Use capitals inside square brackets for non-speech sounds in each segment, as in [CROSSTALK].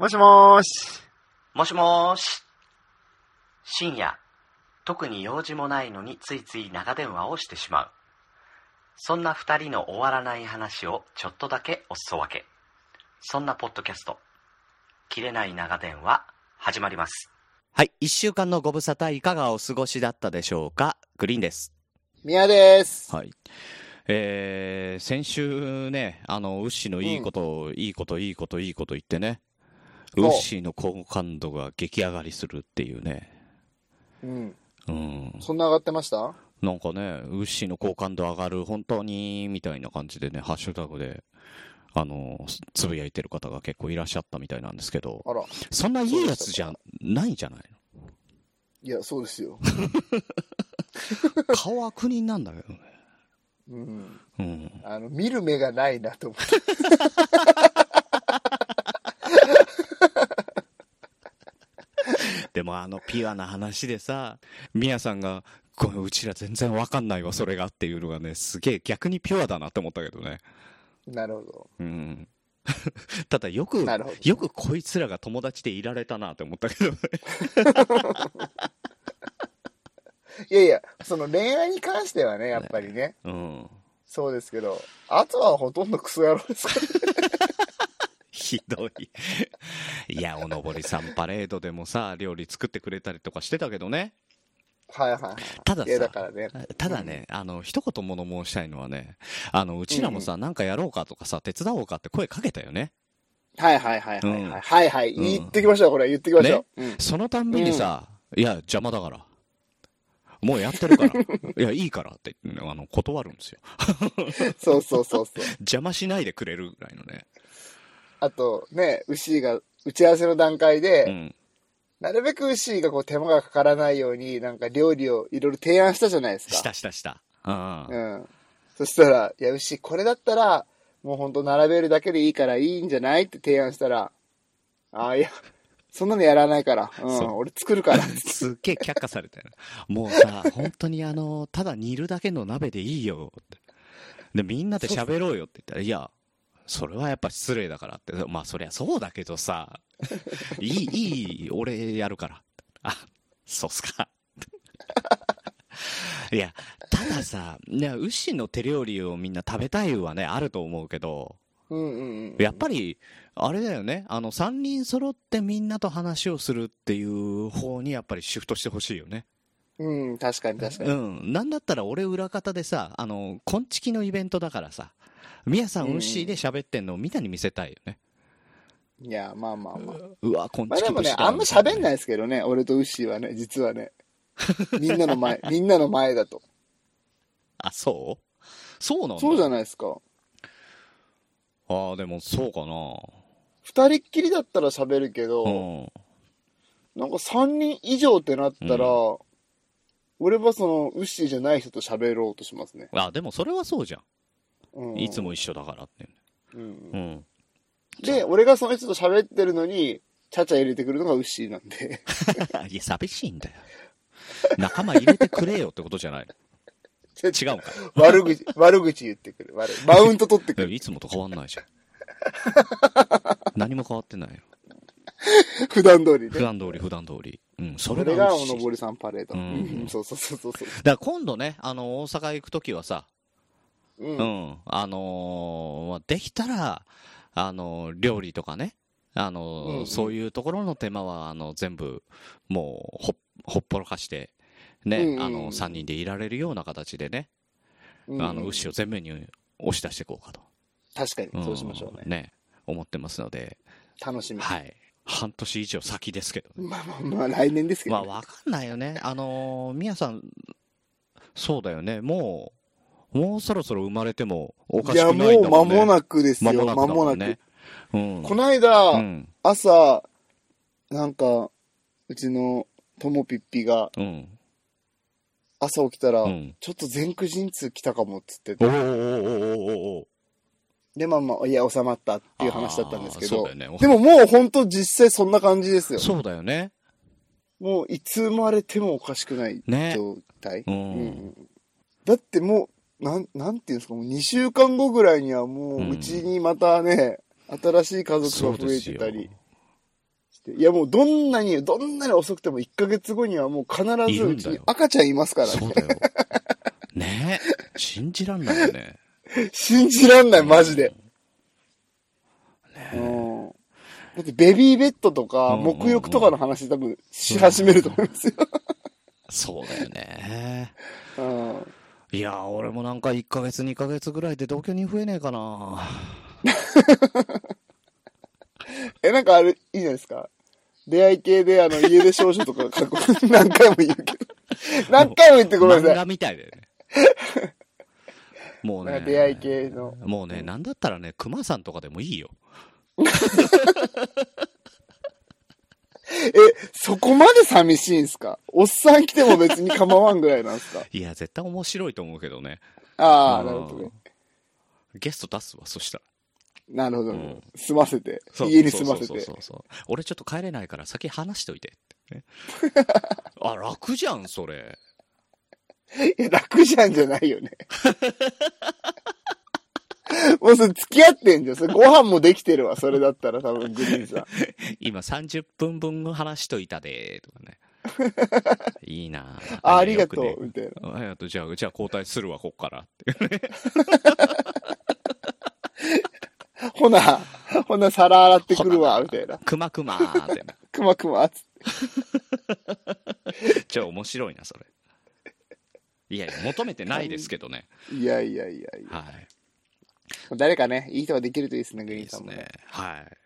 もしもーし。もしもーし。深夜、特に用事もないのについつい長電話をしてしまう。そんな二人の終わらない話をちょっとだけおすそ分け。そんなポッドキャスト、切れない長電話、始まります。はい。一週間のご無沙汰いかがお過ごしだったでしょうか？グリーンです。宮です。はい。えー、先週ね、あの、ウッシーのいいことを、いいこと、いいこと、いいこと言ってね、ウおッシーの好感度が激上がりするっていうね。うん。うん。そんな上がってました？なんかね、ウッシーの好感度上がる、本当に、みたいな感じでね、ハッシュタグで、あの、つぶやいてる方が結構いらっしゃったみたいなんですけど、あら。そんないいやつじゃないんじゃないいや、そうですよ。の [LAUGHS] 顔は悪人なんだけどね。うん。うん。あの、見る目がないなと思って。[LAUGHS] でもあのピュアな話でさ、ミヤさんが、ごめん、うちら全然わかんないわ、それがっていうのがね、すげえ逆にピュアだなって思ったけどね。なるほど。うん。[LAUGHS] ただよく、なるほどよくこいつらが友達でいられたなって思ったけどね。[LAUGHS] いやいや、その恋愛に関してはね、やっぱりね、うん。そうですけど、あとはほとんどクソ野郎ですから。ひどい。いや、おのぼりさんパレードでもさ、料理作ってくれたりとかしてたけどね。はいはいはい。たださ、からね。ただね、あの、一言物申したいのはね、あの、うちらもさ、なんかやろうかとかさ、手伝おうかって声かけたよね。はいはいはいはいはい。うんはい言ってきましょう、これ。言ってきましょう。うん。そのたんびにさ、いや、邪魔だから。もうやってるから。[LAUGHS] いや、いいからってあの、断るんですよ。そうそうそうそう。[LAUGHS] 邪魔しないでくれるぐらいのね。あと、ね、牛が打ち合わせの段階で、うん。なるべく牛がこう手間がかからないように、なんか料理をいろいろ提案したじゃないですか。したしたした。うん。うん。そしたら、いや、牛、これだったら、もうほんと並べるだけでいいからいいんじゃないって提案したら、ああ、いや、そんなのやらないから。うん、俺作るから。[LAUGHS] すっげえ却下されたよ。もうさ、本当にあの、ただ煮るだけの鍋でいいよ。で、みんなで喋ろうよって言ったら、いや、それはやっぱ失礼だからって。まあ、そりゃそうだけどさ、[LAUGHS] いい、いい、俺やるから。あ、そうっすか。[LAUGHS] いや、たださ、ね、牛の手料理をみんな食べたいはね、あると思うけど、うんうんうん。やっぱり、あれだよね、あの、三人揃ってみんなと話をするっていう方にやっぱりシフトしてほしいよね。うん、確かに確かに。うん。なんだったら俺裏方でさ、あの、こんちきのイベントだからさ、みやさん、うんウッシーで喋ってんのをみんなに見せたいよね。いや、まあまあまあ。うわ、こんまあでもねあんま喋んないですけどね、俺とウッシーはね、実はね。[LAUGHS] みんなの前、みんなの前だと。あ、そう？そうなんだ。そうじゃないですか。ああ、でもそうかな。二人っきりだったら喋るけど、うん。なんか三人以上ってなったら、俺はその、ウッシーじゃない人と喋ろうとしますね。あ、でもそれはそうじゃん。うん、いつも一緒だからって。うんうん。で、俺がその人と喋ってるのに、ちゃちゃ入れてくるのがウッシーなんで。[LAUGHS] いや、寂しいんだよ。仲間入れてくれよってことじゃないの。違うんか。[LAUGHS] 悪口、悪口言ってくる。悪い。マウント取ってくる。いつもと変わんないじゃん。何も変わってないよ。[LAUGHS] 普段通りね。普段通り、普段通り。うん、そそれれがおのが美味しいぼりさんパレード。ううんん、そうそうそうそうそう。だから今度ね、あの、大阪行くときはさ、う。うんん、あのーまあできたら、あのー料理とかね、あのーうんうんそういうところの手間は、あの、全部、もう、ほっ、ほっぽらかして、ね、うんうんうんあの、3人でいられるような形でね、うんあの、牛を前面に押し出していこうかと。確かに、んそうしましょうね。ね、思ってますので、楽しみ。はい。半年以上先ですけどね。まあまあまあ、来年ですけまあ、どね。わかんないよね。あのー、みやさん、そうだよね。もう、もうそろそろ生まれてもおかしいや、くないんもう間だもんね。もなくですよ。間もなく間もなく。うん。この間、うん。朝、なんか、うちのともぴっぴがうん。朝起きたら、うん。ちょっと全駆陣痛来たかもっつっててで、まあまあ、いや、収まったっていう話だったんですけどね。でももう本当実際そんな感じですよ。そうだよね。もういつ生まれてもおかしくないね。状態。う。うんんだってもう、なん、なんていうんですか、もう2週間後ぐらいにはもう、うんうちにまたね、新しい家族が増えてたり。。って。いやもうどんなに、どんなに遅くても1ヶ月後にはもう必ずうちに赤ちゃんいますからね。そうだよ。[LAUGHS] ねえ。信じらんないよね。信じらんない、マジで。ねうん。だってベビーベッドとか、うんうんうん沐浴とかの話多分し始めると思いますよ。そうだよね。[LAUGHS] うん。いや、俺もなんか1ヶ月2ヶ月ぐらいで同居に増えねえかな。[LAUGHS] え、なんかあれ、いいじゃないですか。出会い系で、あの、家出少女とか書く。何回も言うけど。[LAUGHS] 何回も言ってごめんなさい。漫画みたいだよね。[LAUGHS] もうね。出会い系の。もうね、なんだったらね、熊さんとかでもいいよ。え、そこまで寂しいんすか？おっさん来ても別に構わんぐらいなんすか？[LAUGHS] いや、絶対面白いと思うけどね。ああ、うんなるほどね。ゲスト出すわ、そしたら。なるほど、うん済ませて。家に済ませてそうそう。そうそう俺ちょっと帰れないから先話しといてって、ね。[LAUGHS] あ、楽じゃん、それ。いや、楽じゃんじゃないよね。[LAUGHS] [LAUGHS] もうそれ付き合ってんじゃん。それご飯もできてるわ。それだったら多分グリーンさん。[LAUGHS] 今30分分話しといたで、とかね。[LAUGHS] いいなあ、ありがとう。みたいな。あありがとう。じゃあ、じゃあ交代するわ、こっから。ってほな、ほな皿洗ってくるわ。みたいな。くまくまーって。くまくま。つってじゃあ面白いな、それ。いやいや、求めてないですけどね。いやいやいやいや。はい。誰かね、いい人ができるといいですね、グいリーンさんもねいですね。。はい。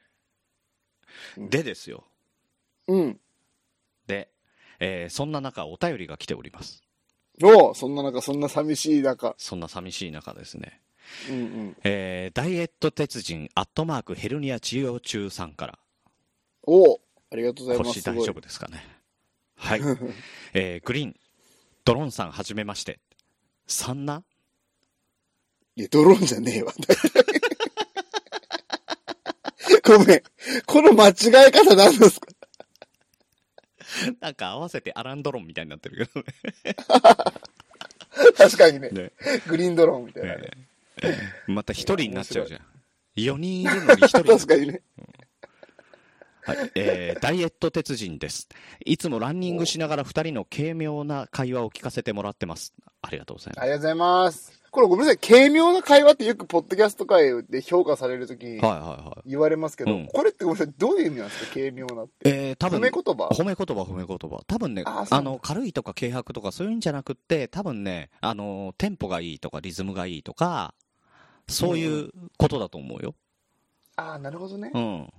うんでですよ。うん。で、えーそんな中、お便りが来ております。おうそんな中、そんな寂しい中。そんな寂しい中ですね。うんうん。えーダイエット鉄人、アットマークヘルニア治療中さんから、おうありがとうございます。腰大丈夫ですかね。はい。[LAUGHS] えーグリーン、ドローンさんはじめまして。サンナいや、ドローンじゃねえわ。[LAUGHS] ごめん。この間違い方何ですか？[LAUGHS] なんか合わせてアランドロンみたいになってるけどね。[LAUGHS] 確かにね。ねグリーンドローンみたいなね。また一人になっちゃうじゃん。4人いるのに一人確かにね。はい、えーダイエット鉄人です。いつもランニングしながら二人の軽妙な会話を聞かせてもらってます。ありがとうございまありがとうございます。これごめんなさい。軽妙な会話ってよくポッドキャスト界で評価されるときにす。はいはいはい。言われますけど、うんこれってごめんなさい。どういう意味なんですか？軽妙なって。えー、多分褒め言葉？褒め言葉、褒め言葉。多分ね、あの、軽いとか軽薄とかそういうんじゃなくって、多分ね、あの、テンポがいいとかリズムがいいとか、そういうことだと思うよ。ああ、なるほどね。うん。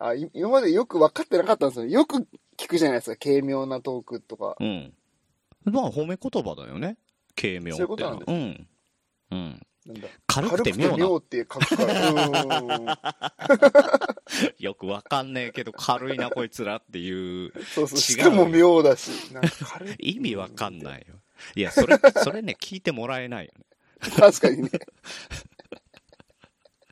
あい今までよく分かってなかったんですよ。よく聞くじゃないですか。軽妙なトークとか。うん。まあ、褒め言葉だよね。軽妙ってそういうことなんですうん。うん。軽くて妙な。って書くから。うーん。よくわかんねえけど、軽いな、こいつらっていう。そうそう。違うしかも妙だし。[LAUGHS] 意味わかんないよ。いや、それ、それね、聞いてもらえないよね。確かにね。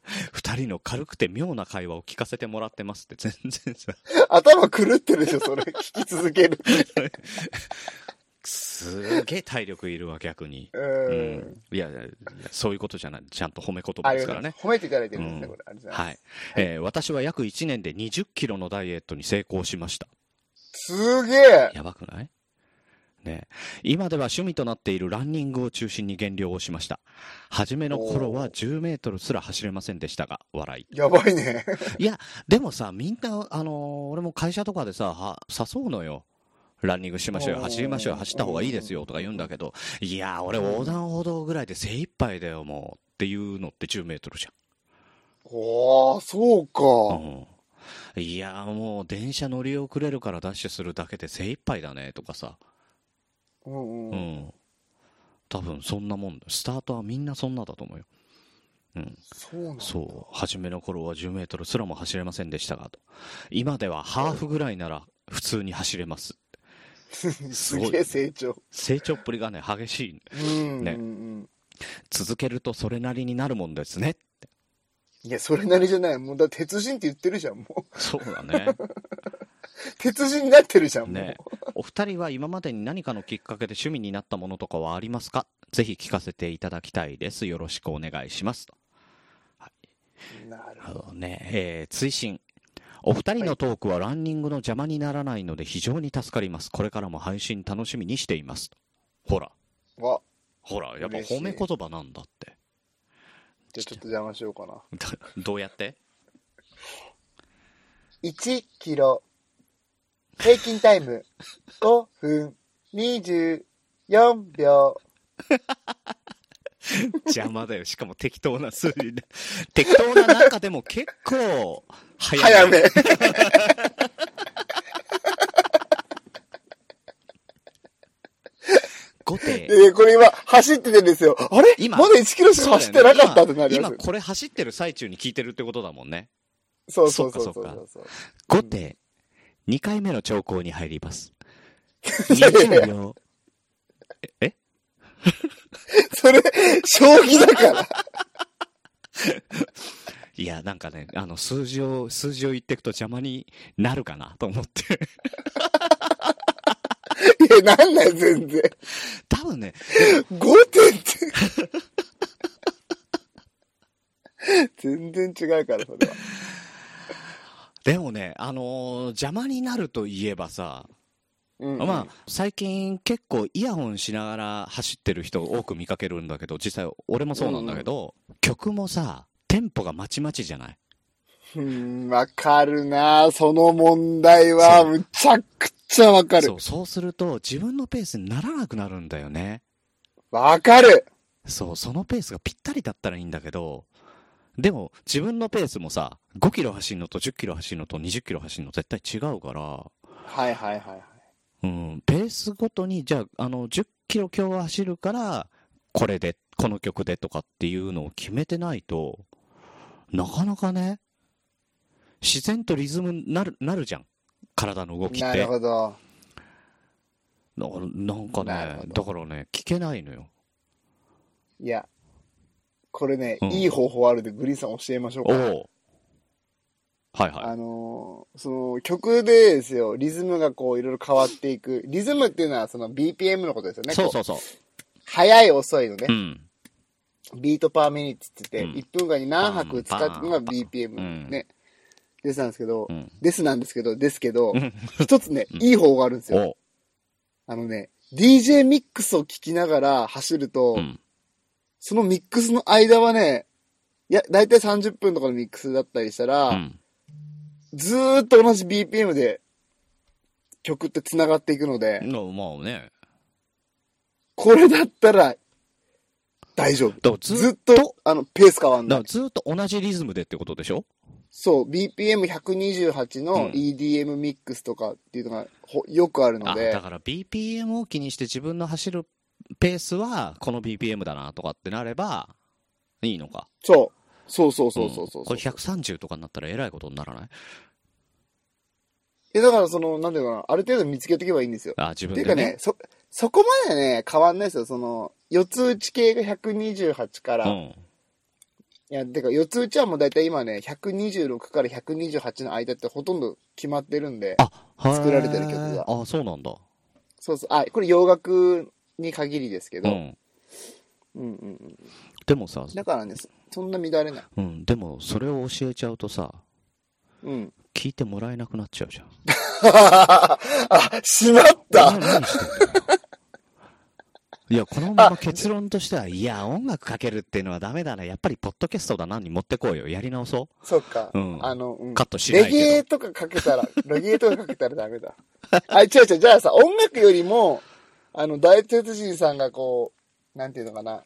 [LAUGHS] 二人の軽くて妙な会話を聞かせてもらってますって全然さ、頭狂ってるでしょ、それ。聞き続ける。[LAUGHS] すげえ体力いるわ、逆に。う。うんん。いやそういうことじゃない。ちゃんと褒め言葉ですからね。褒めていただいてるんですね、うんこれ。はい。えー私は約1年で20キロのダイエットに成功しました。すげえ。やばくない？ね今では趣味となっているランニングを中心に減量をしました。初めの頃は10メートルすら走れませんでしたが、笑い。やばいね。いや、でもさ、みんな、あのー俺も会社とかでさ、は誘うのよ。ランニングしましょうよ、走りましょうよ、走った方がいいですよとか言うんだけど、いや、俺横断歩道ぐらいで精一杯だよ、もう。っていうのって10メートルじおー、そうゃん。か。うん。いや、もう電車乗り遅れるからダッシュするだけで精一杯だね、とかさ。うんううん。ん。多分そんなもんだ。スタートはみんなそんなだと思うよ。うん。そう。そう。初めの頃は10メートルすらも走れませんでしたが、と。今ではハーフぐらいなら普通に走れます。[LAUGHS] すげえ成長。成長っぷりがね、激しい。うん。ね続けるとそれなりになるもんですね。いや、それなりじゃない。もう、だって鉄人って言ってるじゃん、もう。そうだね。[LAUGHS] 鉄人になってるじゃん、もう。ねお二人は今までに何かのきっかけで趣味になったものとかはありますか？ぜひ聞かせていただきたいです。よろしくお願いします。となるあほど。のね、えー追伸。お二人のトークはランニングの邪魔にならないので非常に助かります。これからも配信楽しみにしています。ほら、わ、ほら、やっぱ褒め言葉なんだって。じゃあちょっと邪魔しようかな。[LAUGHS] どうやって？1キロ、平均タイム5分24秒。[LAUGHS] [LAUGHS] 邪魔だよ。しかも適当な数字で。適当な中でも結構早早め。[LAUGHS] 5手。えー、これ今、走っててんですよ。あれ？今まだ1キロしか走ってなかったってなり今、ます。今これ走ってる最中に聞いてるってことだもんね。そうそうそうそううそうそう。5手、2回目の兆候に入ります。[LAUGHS] いやいやいや20秒。ええ？[LAUGHS] それ、将棋だから。[LAUGHS] いや、なんかね、あの、数字を、数字を言っていくと邪魔になるかなと思って。いや、なんない、全然。多分ね、5点って。全然違うから、それは。でもね、あのー邪魔になるといえばさ、うんうんまあ、最近結構イヤホンしながら走ってる人多く見かけるんだけど、実際俺もそうなんだけど、曲もさ、テンポがまちまちじゃない？うん、わかるなその問題は、むちゃくちゃわかるそ。う、そうすると自分のペースにならなくなるんだよね。わかる。そう、そのペースがぴったりだったらいいんだけど、でも自分のペースもさ、5キロ走るのと10キロ走るのと20キロ走るの絶対違うから、はいはいはいはい。うん、ペースごとに、じゃあ、あの、10キロ今日は走るから、これで、この曲でとかっていうのを決めてないと、なかなかね、自然とリズムになる、なるじゃん。体の動きって。なるほど。だからなんかねだからね、聞けないのよ。いや、これね、うんいい方法あるんで、グリーンさん教えましょうか。おおはいはあのーその曲でですよ、リズムがこういろいろ変わっていく。リズムっていうのはその BPM のことですよい。ね。こそうそうそう。速い遅いのねう。ん。beat per minutes って言って、うん1分間に何拍かってのが BPM うんね。ですなんですけどう、ん。ですなんですけど、ですけどうん、[LAUGHS] 一つね、いい方法があるんですよ。おあのね、DJ ミックスを聴きながら走るとう、ん。そのミックスの間はね、いや、だいたい30分とかのミックスだったりしたうら、ん。ずーっと同じ BPM で曲って繋がっていくので、のまあね。これだったら大丈夫。だからずずっっと、と、あの、ペース変わんないだから。ずっと同じリズムでってことでしょ？そう、BPM128 うんの EDM ミックスとかっていうのがほよくあるのあ、でだ、から BPM を気にして自分の走るペースはこの BPM だなとかってなればいいのか。そう。そうそうそうそうそう。んこれ130とかになったらえらいことにならない？え、だからその、なんていうのかな、ある程度見つけていけばいいんですよ。あ、自っていうか分でね。ね、そ、そこまでね、変わんないですよ。その、四つ打ち系が128から、いうん。や、てか四つ打ちはもう大体今ね、126から128の間ってほとんど決まってるんで、あ、作られてる曲があ、そうなんだ。そうそう、あ、これ洋楽に限りですけど、うん。うんうんうん。でもさ、だからね、そそんな乱れない。うん、でもそれを教えちゃうとさ、うん。聞いてもらえなくなっちゃうじゃん。[LAUGHS] あ、しまったお前何してんだよ。いや、このまま結論としては、いや、音楽かけるっていうのはダメだな。やっぱりポッドキャストだなに持ってこうよ。やり直そそっか。うんあの、うんう。カットしなレいけど。ゲエとかかけたら、[LAUGHS] レゲエとかかけたらダメだ。あ、違う違う、じゃあさ、音楽よりも、あの、大鉄人さんがこう、なんていうのかな、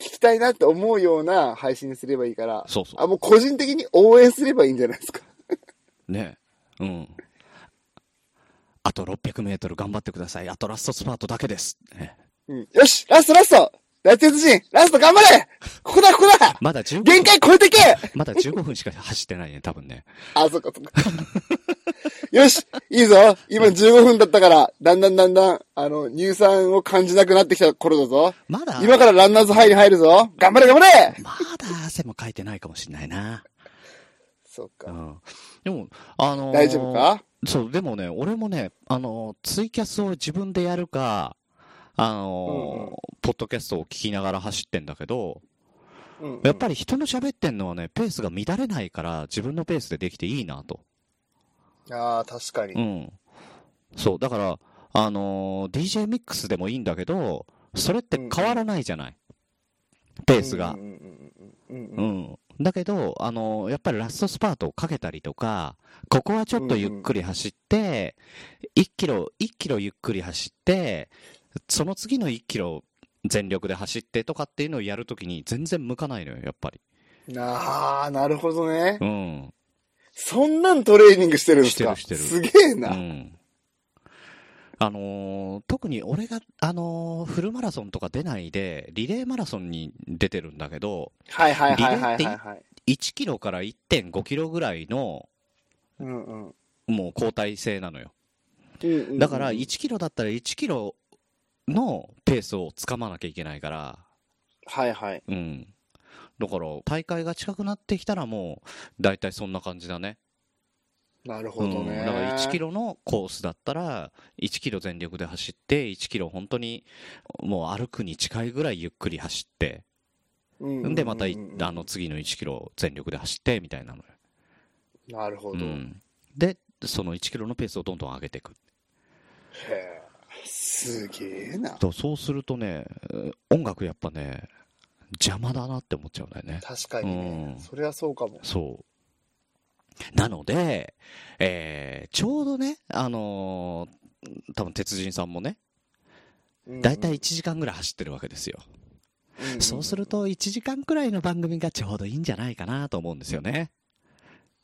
聞きたいなって思うような配信にすればいいから、そうそうあ、もう個人的に応援すればいいんじゃないですか？[LAUGHS] ねうん。あと600メートル頑張ってください。あとラストスパートだけです。ねうん。よしラストラスト大鉄人ラスト頑張れここだここだまだ15分限界超えてけまだ15分しか走ってないね、多分ね。[LAUGHS] あ、そっかそっか。[LAUGHS] よしいいぞ今15分だったから、だんだんだんだん、あの、乳酸を感じなくなってきた頃だぞ。まだ、今からランナーズハイに入るぞ頑張れ頑張れまだ汗もかいてないかもしれないな。そっか。うん。でも、あのー大丈夫か？そう、でもね、俺もね、あのーツイキャスを自分でやるか、あのーうんうんポッドキャストを聞きながら走ってんだけど、うんうんやっぱり人の喋ってんのはね、ペースが乱れないから、自分のペースでできていいなと。ああ、確かに。うん。そう、だから、あのー DJ ミックスでもいいんだけど、それって変わらないじゃない？ペースがうん。うんうんうんうんううんん。だけど、あのーやっぱりラストスパートをかけたりとか、ここはちょっとゆっくり走って、1キロ、1キロゆっくり走って、その次の1キロ全力で走ってとかっていうのをやるときに全然向かないのよ、やっぱり。ああ、なるほどね。うん。そんなんトレーニングしてるんですか？してるすげえうな。ん。あのー特に俺が、あのーフルマラソンとか出ないで、リレーマラソンに出てるんだけど、はいはいはいはいはいはい。1キロから1.5キロぐらいの、うんうんもう交代制なのよ。うんうんうんだから1キロだったら1キロのペースをつかまなきゃいけないから、はいはい。うん。だから大会が近くなってきたらもう、大体そんな感じだね。なるほどうん、ね。だから1キロのコースだったら、1キロ全力で走って、1キロ本当にもう歩くに近いぐらいゆっくり走って、うんで、またいあの次の1キロ全力で走ってみたいなのよ。なるほど。へうん、で、その1キロのペースをどんどん上げていく。え。すげえな。とそうするとね、音楽やっぱね、邪魔だなって思っちゃうんだよね。確かにねう。んそれはそうかも。そう。なので、えーちょうどね、あのー多分鉄人さんもね、だいたい1時間ぐらい走ってるわけですよ。うんうんそうすると1時間くらいの番組がちょうどいいんじゃないかなと思うんですよね。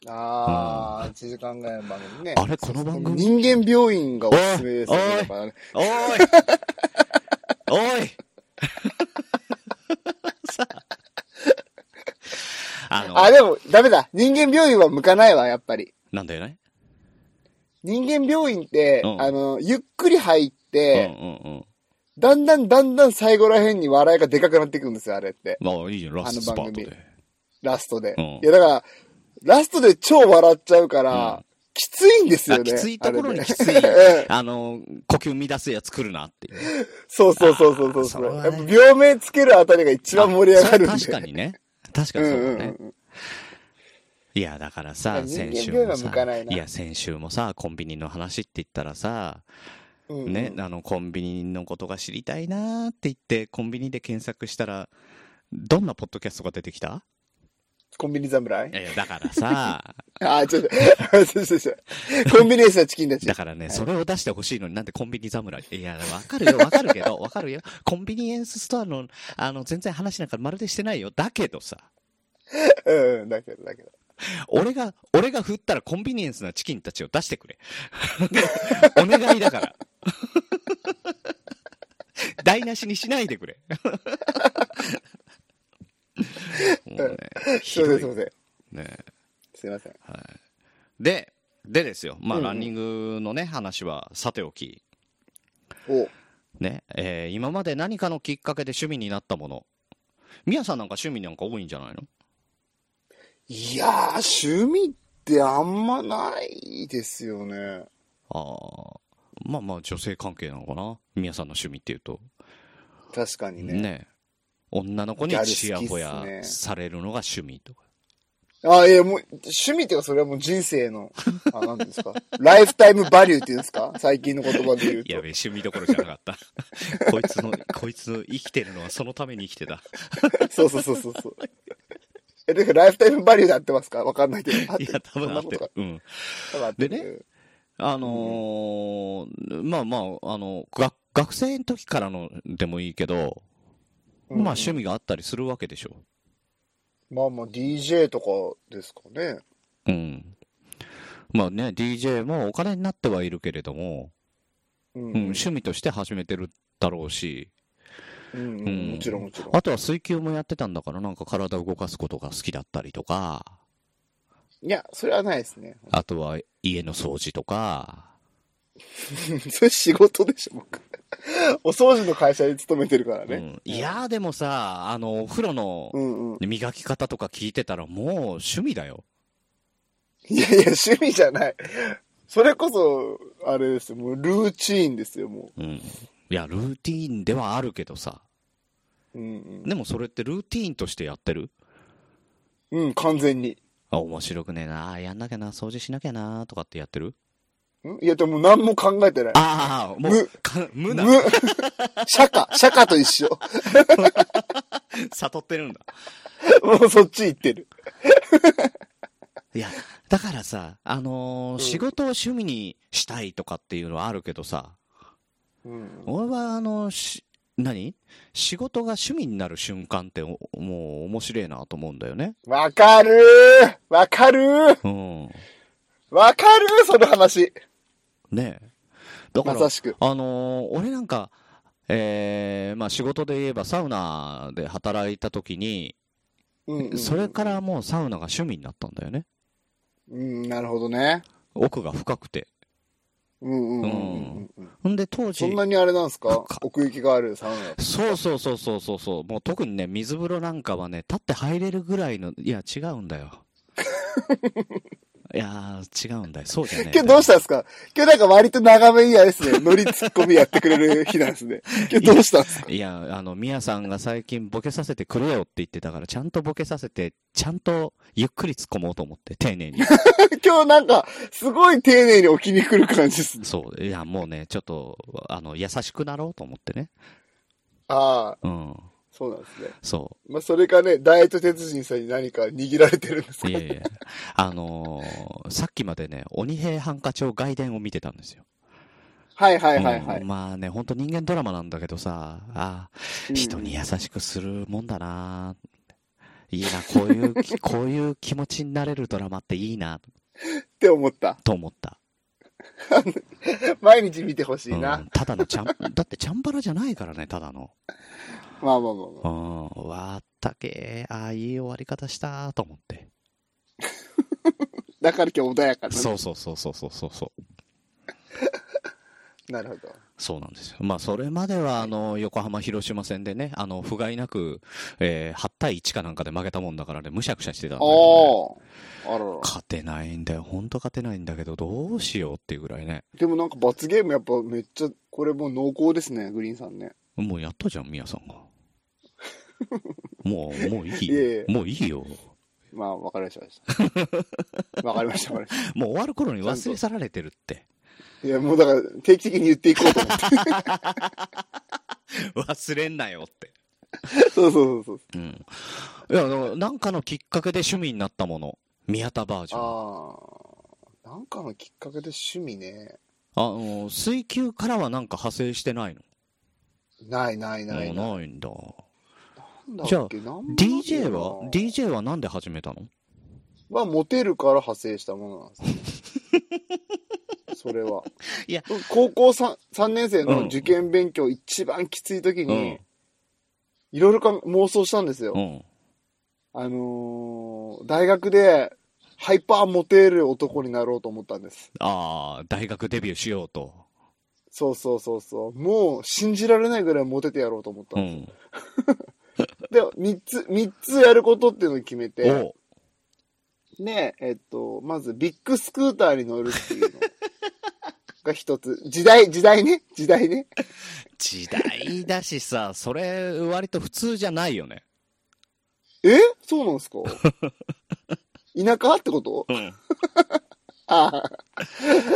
ああ、1時間ぐらいの番組ね。あれこの番組？人間病院がおすすめですよね。おいおいおい [LAUGHS] さあ、あの、あ、でも、ダメだ。人間病院は向かないわ、やっぱり。なんだよね？人間病院って、うんあの、ゆっくり入っうんて、うんうん。だんだんだんだん最後ら辺に笑いがでかくなっていくんですよ、あれって。まあいいじゃん、ラストスパートあの番組で。ラストで。うんいや、だから、ラストで超笑っちゃうから、うんきついんですよね。あきついところにきついうん [LAUGHS] あの、呼吸乱すやつ来るなっていう。そうそうそうそうそうそう、ねやっぱ病名つけるあたりが一番盛り上がるんで。確かにね。確かにそうだね。いや、だからさ、先週もさい、や、先週もさ、コンビニの話って言ったらさ、うんうんうんね、あの、コンビニのことが知りたいなーって言って、コンビニで検索したら、どんなポッドキャストが出てきた？コンビニ侍？いやいや、だからさ、[LAUGHS] あ、ちょっと、ちょっとちょっとコンビニエンスはチキンたち。だからね、それを出してほしいのになんでコンビニ侍？いや、わかるよ、わかるけど、わかるよ。コンビニエンスストアの、あの、全然話なんかまるでしてないよ。だけどさ、うんうん、だけど、だけど。俺が、俺が振ったらコンビニエンスなチキンたちを出してくれ。[LAUGHS] お願いだから。[LAUGHS] 台無しにしないでくれ。もうね、ひすいません、どいすいません。ね。すいません。で、でですよ。まあ、うんうんランニングのね、話はさておき、おね、えー今まで何かのきっかけで趣味になったもの。みやさんなんか趣味なんか多いんじゃないの？いやー、趣味ってあんまないですよね。ああ、まあまあ女性関係なのかな？みやさんの趣味っていうと。確かにね。ね女の子にギャルチヤホ好きっヤすねされるのが趣味とか。あ、いや、もう、趣味っていうか、それはもう人生の、あ、なんですか？ライフタイムバリューっていうんですか？最近の言葉で言うと。やべえ、趣味どころじゃなかった。[LAUGHS] こいつの、こいつの生きてるのはそのために生きてた。[LAUGHS] そうそうそうそうそう。え、ライフタイムバリューで合ってますか？わかんないけど。いや、多分合ってる。うん。でねあのーまあまあ、あの、学、学生の時からのでもいいけど、うんまあ趣味があったりするわけでしょ。まあまあ、DJ とかですかね。うん。まあね、DJ もお金になってはいるけれども、うん。うん、趣味として始めてるだろうし、うん、うんうんもちろんもちろん。あとは水球もやってたんだから、なんか体を動かすことが好きだったりとか、いや、それはないですね。あとは家の掃除とか、[LAUGHS] それ仕事でしょ、僕。お掃除の会社に勤めてるからね。うん、いやーでもさ、あの、お風呂のうんうん。磨き方とか聞いてたらもう趣味だよ。いやいや、趣味じゃない。それこそ、あれですよ、もうルーチンですよ、もうん。いや、ルーティーンではあるけどさ、う。うんでもそれってルーティーンとしてやってる？うん。うん、完全に。あ、面白くねえな。あやんなきゃな、掃除しなきゃな、とかってやってる？んいや、でも何も考えてない。ああ、もう無、か無な、無。釈迦、[LAUGHS] 釈迦と一緒。悟ってるんだ。もうそっち行ってる。いや、だからさ、あのーうん仕事を趣味にしたいとかっていうのはあるけどさ、うん。俺はあの、し、何？仕事が趣味になる瞬間っておもう面白いなと思うんだよね。わかるーわかるーうん。わかるーその話。ねえ。だから。あのー俺なんか、えー、まあ仕事で言えばサウナで働いた時に、うん、うん。それからもうサウナが趣味になったんだよね。うん、なるほどね。奥が深くて。うんうんうんうんうん。ほんで当時そん、なにあれなんですか？か奥行きがあるサウナ。そうそうそうそうそうそう、もう特にね、水風呂なんかはね、立って入れるぐらいの、いや、違うんだよ。[LAUGHS] いやー、違うんだよ。そうじゃね。今日どうしたんですか？今日なんか割と長めにあれですね、乗りツッコミやってくれる日なんですね。今日どうしたんですか？いや、あの、みやさんが最近ボケさせてくれよって言ってたから、ちゃんとボケさせて、ちゃんとゆっくり突っ込もうと思って、丁寧に。[LAUGHS] 今日なんか、すごい丁寧に置きに来る感じですね。そう。いや、もうね、ちょっと、あの、優しくなろうと思ってね。ああ、うん。そうなんですね。そまあ、それかね、ダイエット鉄人さんに何か握られてるんですか？う。いやいや。あのーさっきまでね、鬼平犯科帳外伝を見てたんですよ。はいはいはいはい。うんまあね、本当人間ドラマなんだけどさ、あうん人に優しくするもんだないいな、こういう、[LAUGHS] こういう気持ちになれるドラマっていいな、って思った。と思った。[LAUGHS] 毎日見てほしいな。うん、ただのちゃん、だってちゃんばらじゃないからね、ただの。まあまあまあうまあ。ん、わったけー、ああ、いい終わり方したと思って。だから今日穏やかな。そうそうそうそうそうそうそう。なるほど。そうなんですよ。まあ、それまでは、あの、横浜広島戦でね、あの、不甲斐なく、えー、8対1かなんかで負けたもんだからね、むしゃくしゃしてたんだけど、ね。ああ。あらら。勝てないんだよ。ほんと勝てないんだけど、どうしようっていうぐらいね。でもなんか罰ゲームやっぱめっちゃ、これもう濃厚ですね、グリーンさんね。もうやったじゃん、みやさんが。もう、もういいもういいよ。まあ、わかりました。わかりました、わかりましもう終わる頃に忘れ去られてるって。た。いや、もうだから定期的に言っていこうと思って。忘れんなよって。そうそうそうそう。うん。いや、なんかのきっかけで趣味になったもの。宮田バージョン。ああ。なんかのきっかけで趣味ね。あの、水球からはなんか派生してないの？ないないないあない。ないんだ。じゃあ DJ なは ?DJ はなんで始めたの？はモテるから派生したものなんですよ。[LAUGHS] それは。いや、高校 3, 3年生うんの受験勉強一番きつい時うにん、。いろいろか妄想したんですよ。うん。あのー、大学でハイパーモテる男になろうと思ったんです。ああ、大学デビューしようと。そうそうそうそう。もう信じられないぐらいモテてやろうと思ったうんですよ。ん。[LAUGHS] [LAUGHS] で、三つ、三つやることっていうのを決めて、おで、えっと、まずビッグスクーターに乗るっていうのが一つ。[LAUGHS] 時代、時代ね。時代ね。時代だしさ、それ割と普通じゃないよね。え？そうなんですか？[LAUGHS] 田舎ってこと？うん。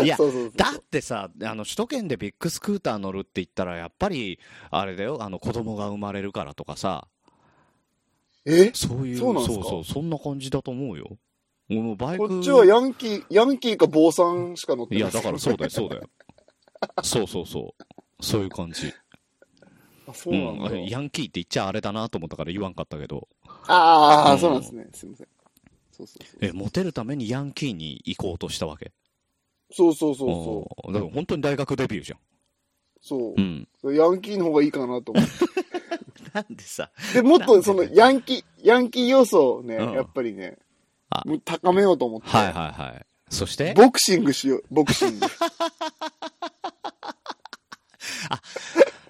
いやそうそうそう。だってさ、あの、首都圏でビッグスクーター乗るって言ったら、やっぱり、あれだよ、あの、子供が生まれるからとかさ、え？そういう、そうそうそう、そんな感じだと思うよ。もうバイク。こっちはヤンキー、ヤンキーか坊さんしか乗ってない。いや、だからそうだよ、そうだよ。そうそうそう。そういう感じ。あ、そうなんだ。うん。ヤンキーって言っちゃあれだなと思ったから言わんかったけど。ああ、うんそうなんですね。すいません。そうそうそう。え、モテるためにヤンキーに行こうとしたわけ？そうそうそうそう。うんだから本当に大学デビューじゃん。そうう。ん。ヤンキーの方がいいかなと思って。[LAUGHS] なんでさ、で、もっとそのヤンキー、ヤンキー要素をね、うんやっぱりね高めようと思って。はいはいはい。そして？ボクシングしよう、ボクシング。[LAUGHS]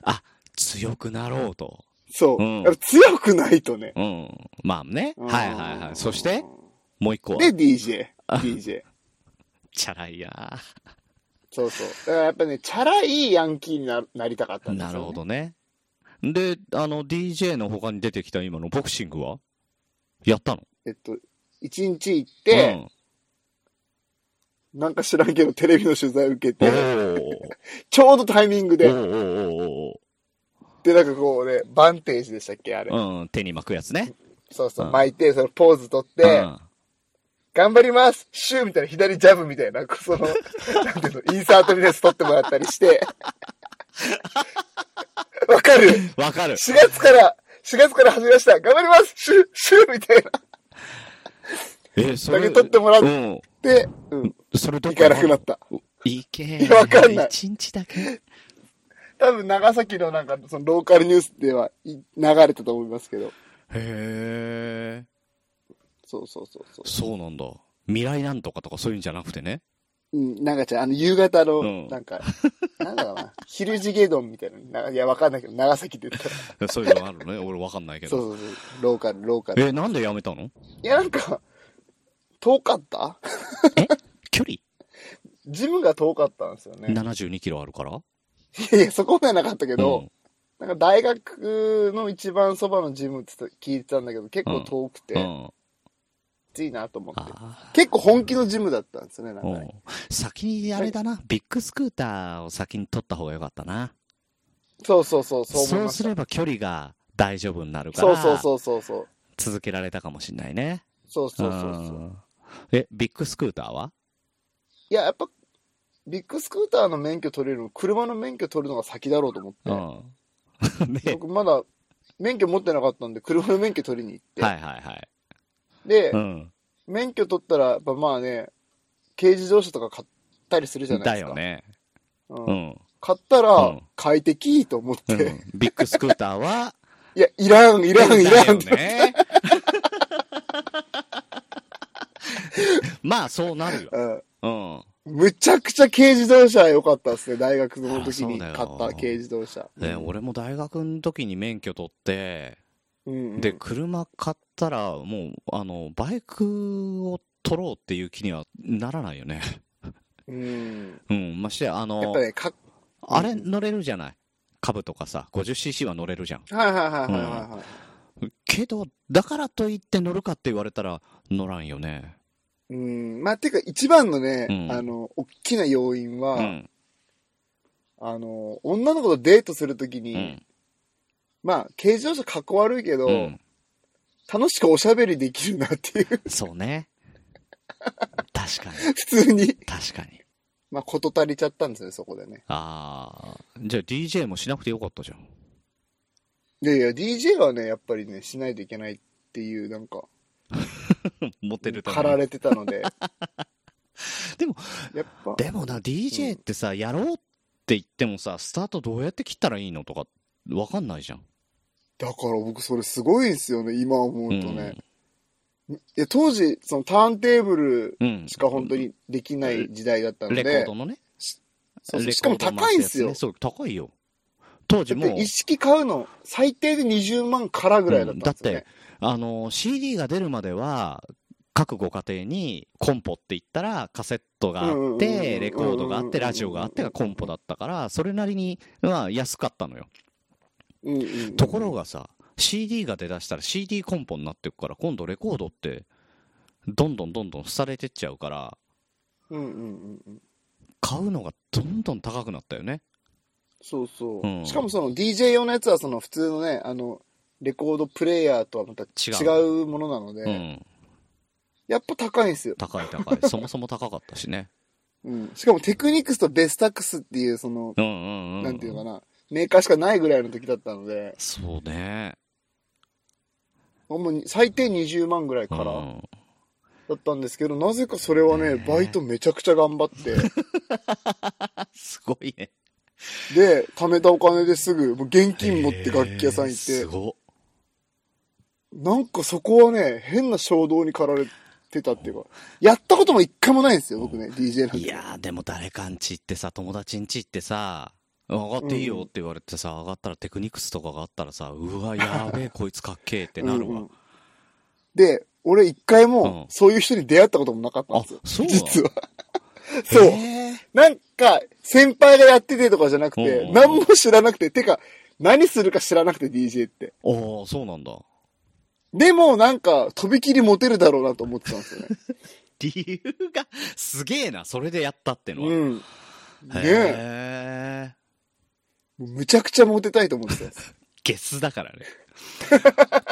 あ、強くなろうと。そう。うん強くないとね。うん。まあね。うんはいはいはい。そして、もう一個は。で、DJ。あ DJ。チャラいやそうそう。だからやっぱね、チャラいヤンキーにななりたかったんですよ、ね。なるほどね。で、あの、DJ の他に出てきた今のボクシングは？やったの？えっと、一日行って、なんか知らんけどテレビの取材受けて、ー [LAUGHS] ちょうどタイミングで、で、なんかこうね、バンテージでしたっけあれ。ーうん、手に巻くやつね。そうそう、うん巻いて、そのポーズ取って、うん頑張りますシューみたいな、左ジャブみたいな、その、[LAUGHS] なんていうの、インサートみたいなやつ取ってもらったりして。[LAUGHS] わかる？わかる。?4 月から、4月から始めました頑張りますシューシューみたいな。え、そだけ取ってもらっうん。で、うん、それど行かなくなった。いけいやわかんない一日だけ。多分長崎のなんか、そのローカルニュースではい流れたと思いますけど。へえ。そうそうそうそう。そうなんだ。未来なんとかとかそういうんじゃなくてね。うん、なんかじゃあ、あの、夕方うんの、なんか、なんだろうな、昼地ゲドンみたいなな。いや、わかんないけど、長崎って言ったら。そういうのあるね。俺わかんないけど。そうそうそう、ローカル、ローカル。え、なんでやめたの？いや、なんか、遠かった？距離？ジムが遠かったんですよね。72キロあるから？いやいや、そこまではなかったけうど、んなんか大学の一番そばのジムって聞いてたんだけど、結構遠くて、きうん。ついなと思って。あ結構本気のジムだったんですよね、なんか。先にあれだな。ビッグスクーターを先に取った方がよかったな。そうそうそう、そうそうます。れば距離が大丈夫になるから。そうそうそうそうそう。続けられたかもしんないね。そうそうそうそう。んえ、ビッグスクーターは？いや、やっぱ、ビッグスクーターの免許取れるの、車の免許取るのが先だろうと思って。うん。ね。僕まだ、免許持ってなかったんで、車の免許取りに行って。はいはいはい。で、うん。免許取ったら、やっぱまあね、軽自動車とか買ったりするじゃないですか。だよね。うんうん。買ったら、うん快適と思って、うんビッグスクーターは、[LAUGHS] いや、いらん、いらん、いらんね。[LAUGHS] まあ、そうなるよ。うんうん。むちゃくちゃ軽自動車良かったですね。大学の時に買った軽自動車。ね、俺も大学の時に免許取って、うんうん、で、車買ったら、もう、あの、バイクを取ろうっていう気にはならないよね。うん。うん。ましてや、あやっのぱ、ね、かっ、あれ乗れるじゃない？株とかさ、50cc は乗れるじゃん。はいはいはいはいはいはい。けど、だからといって乗るかって言われたら乗らんよね。うん。まあ、てか一番のね、うんあの、大きな要因は、うん。あの、女の子とデートするときに、うん。まあ、軽自動車かっこ悪いけど、うん。楽しくおしゃべりできるなっていう、そうね。確かに。普通に、確かに。まあ、こと足りちゃったんですよね、そこでね。ああ。じゃあ DJ もしなくてよかったじゃん。いやいや、DJ はね、やっぱりね、しないといけないっていう、なんか、持ってるため駆られてたので。[LAUGHS] でも、やっぱ、でもな、DJ ってさ、やろうって言ってもさ、スタートどうやって切ったらいいのとか、わかんないじゃん。だから僕それすごいんですよね、今思うとね。いや、当時、そのターンテーブル。しか本当にできない時代だったので、レコードのね。そうそうレしかも高いんですよ。そう、高いよ。当時も一式買うの、最低で20万からぐらいだったんですよ、ねうんだって、あの、CD が出るまでは、各ご家庭にコンポって言ったらカセットがあって、レコードがあって、ラジオがあってがコンポだったから、それなりに、まあ安かったのよ。うんうんうんところがさ、CD が出だしたら CD コンポになっていくから、今度レコードって、どんどんどんどん廃れてっちゃうから、うんうんうんうん。買うのがどんどん高くなったよね。そうそう。うんしかもその DJ 用のやつはその普通のね、あの、レコードプレイヤーとはまた違違うものなので、うん。やっぱ高いんですよ。高い高い。[LAUGHS] そもそも高かったしね。うん。しかもテクニクスとベスタックスっていうその、うんうんうん。なんていうのかな、メーカーしかないぐらいの時だったので、そうね。もう最低20万ぐらいからうんだったんですけど、なぜかそれはね、ねえバイトめちゃくちゃ頑張って、[LAUGHS] すごいね。で、貯めたお金ですぐ、もう現金持って楽器屋さん行って、すごなんかそこはね、変な衝動に駆られてたっていうか、やったことも一回もないんですよ、僕ね、DJ なんて。いやー、でも誰かんち行ってさ、友達んち行ってさ、上がっていいよって言われてさ、上がったらテクニクスとかがあったらさ、うわ、やべえ、[LAUGHS] こいつかっけえってなるわうんうん。で、俺一回うんも、そういう人に出会ったこともなかったんあですよ。、そう実は。そう。なんか、先輩がやっててとかじゃなくてう、ん何も知らなくて、てか、何するか知らなくて DJ って。ああ、そうなんだ。でも、なんか、とびきりモテるだろうなと思ってたんですよね。[LAUGHS] 理由が、すげえな、それでやったってのは。うん。ねえ。むちゃくちゃモテたいと思ってたんです。ゲスだからね。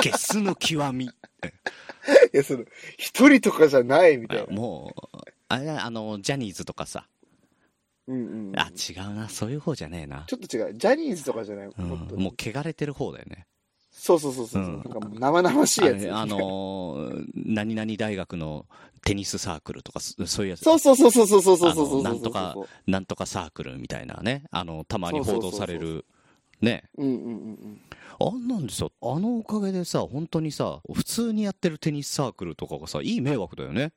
ゲスの極み。いや、その、一人とかじゃないみたいな。もう、あれだあの、ジャニーズとかさ。うんうんうん。あ、違うな、そういう方じゃねえな。ちょっと違う。ジャニーズとかじゃない。うんもっともう汚れてる方だよね。そうそうそうそう。うんなんかもう生々しいやつ。あれあのー、何々大学のテニスサークルとか、そそういうやつ。そうそうそうそうそうそうそうそうなんとかなんとかサークルみたいなね。あの、たまに報道される。ね。うんうんうんうん。あんなんでさ、あのおかげでさ、本当にさ、普通にやってるテニスサークルとかがさ、いい迷惑だよね。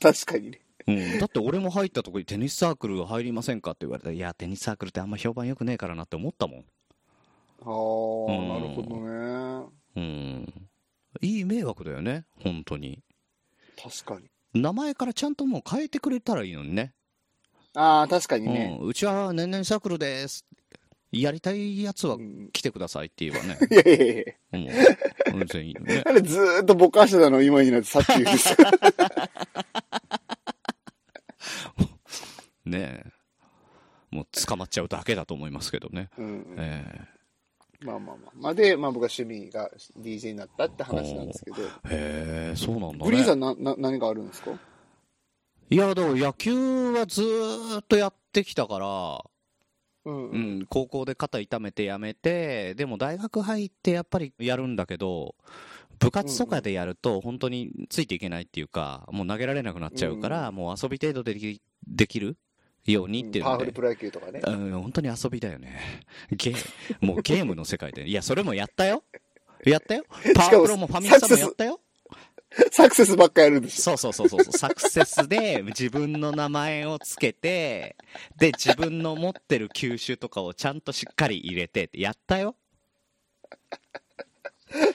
確かにね。うん。だって俺も入ったとこにテニスサークル入りませんかって言われたら、いや、テニスサークルってあんま評判良くねえからなって思ったもん。ああ、うんなるほどね。うん。いい迷惑だよね、本当に。確かに。名前からちゃんともう変えてくれたらいいのにね。ああ、確かにね。うん、うちは年々サークルです。やりたいやつはうん来てくださいって言えばね。[LAUGHS] いやいやいやうん。全然いいよね。あれずーっとぼかしてたの今になってさっき言うんですよ。[LAUGHS] ねえ。もう捕まっちゃうだけだと思いますけどね。うん。えまあまあまあ。まあで、まあ僕は趣味が DJ になったって話なんですけど。えへえ、そうなんだね。グリーンさんな、な、何があるんですか？いや、でも野球はずーっとやってきたから、うんう。ん、高校で肩痛めてやめて、でも大学入ってやっぱりやるんだけど、部活とかでやると本当についていけないっていうか、もう投げられなくなっちゃうから、うんもう遊び程度でできるようにっていうのでパワフルプ。ロ野球とかね。うん、本当に遊びだよね。ゲー、もうゲームの世界で。いや、それもやったよ。やったよ。パワープロもファミスタもやったよ。サクセスばっかやるんですよ。そうそうそうそう。サクセスで自分の名前をつけて、で、自分の持ってる球種とかをちゃんとしっかり入れてってやったよ。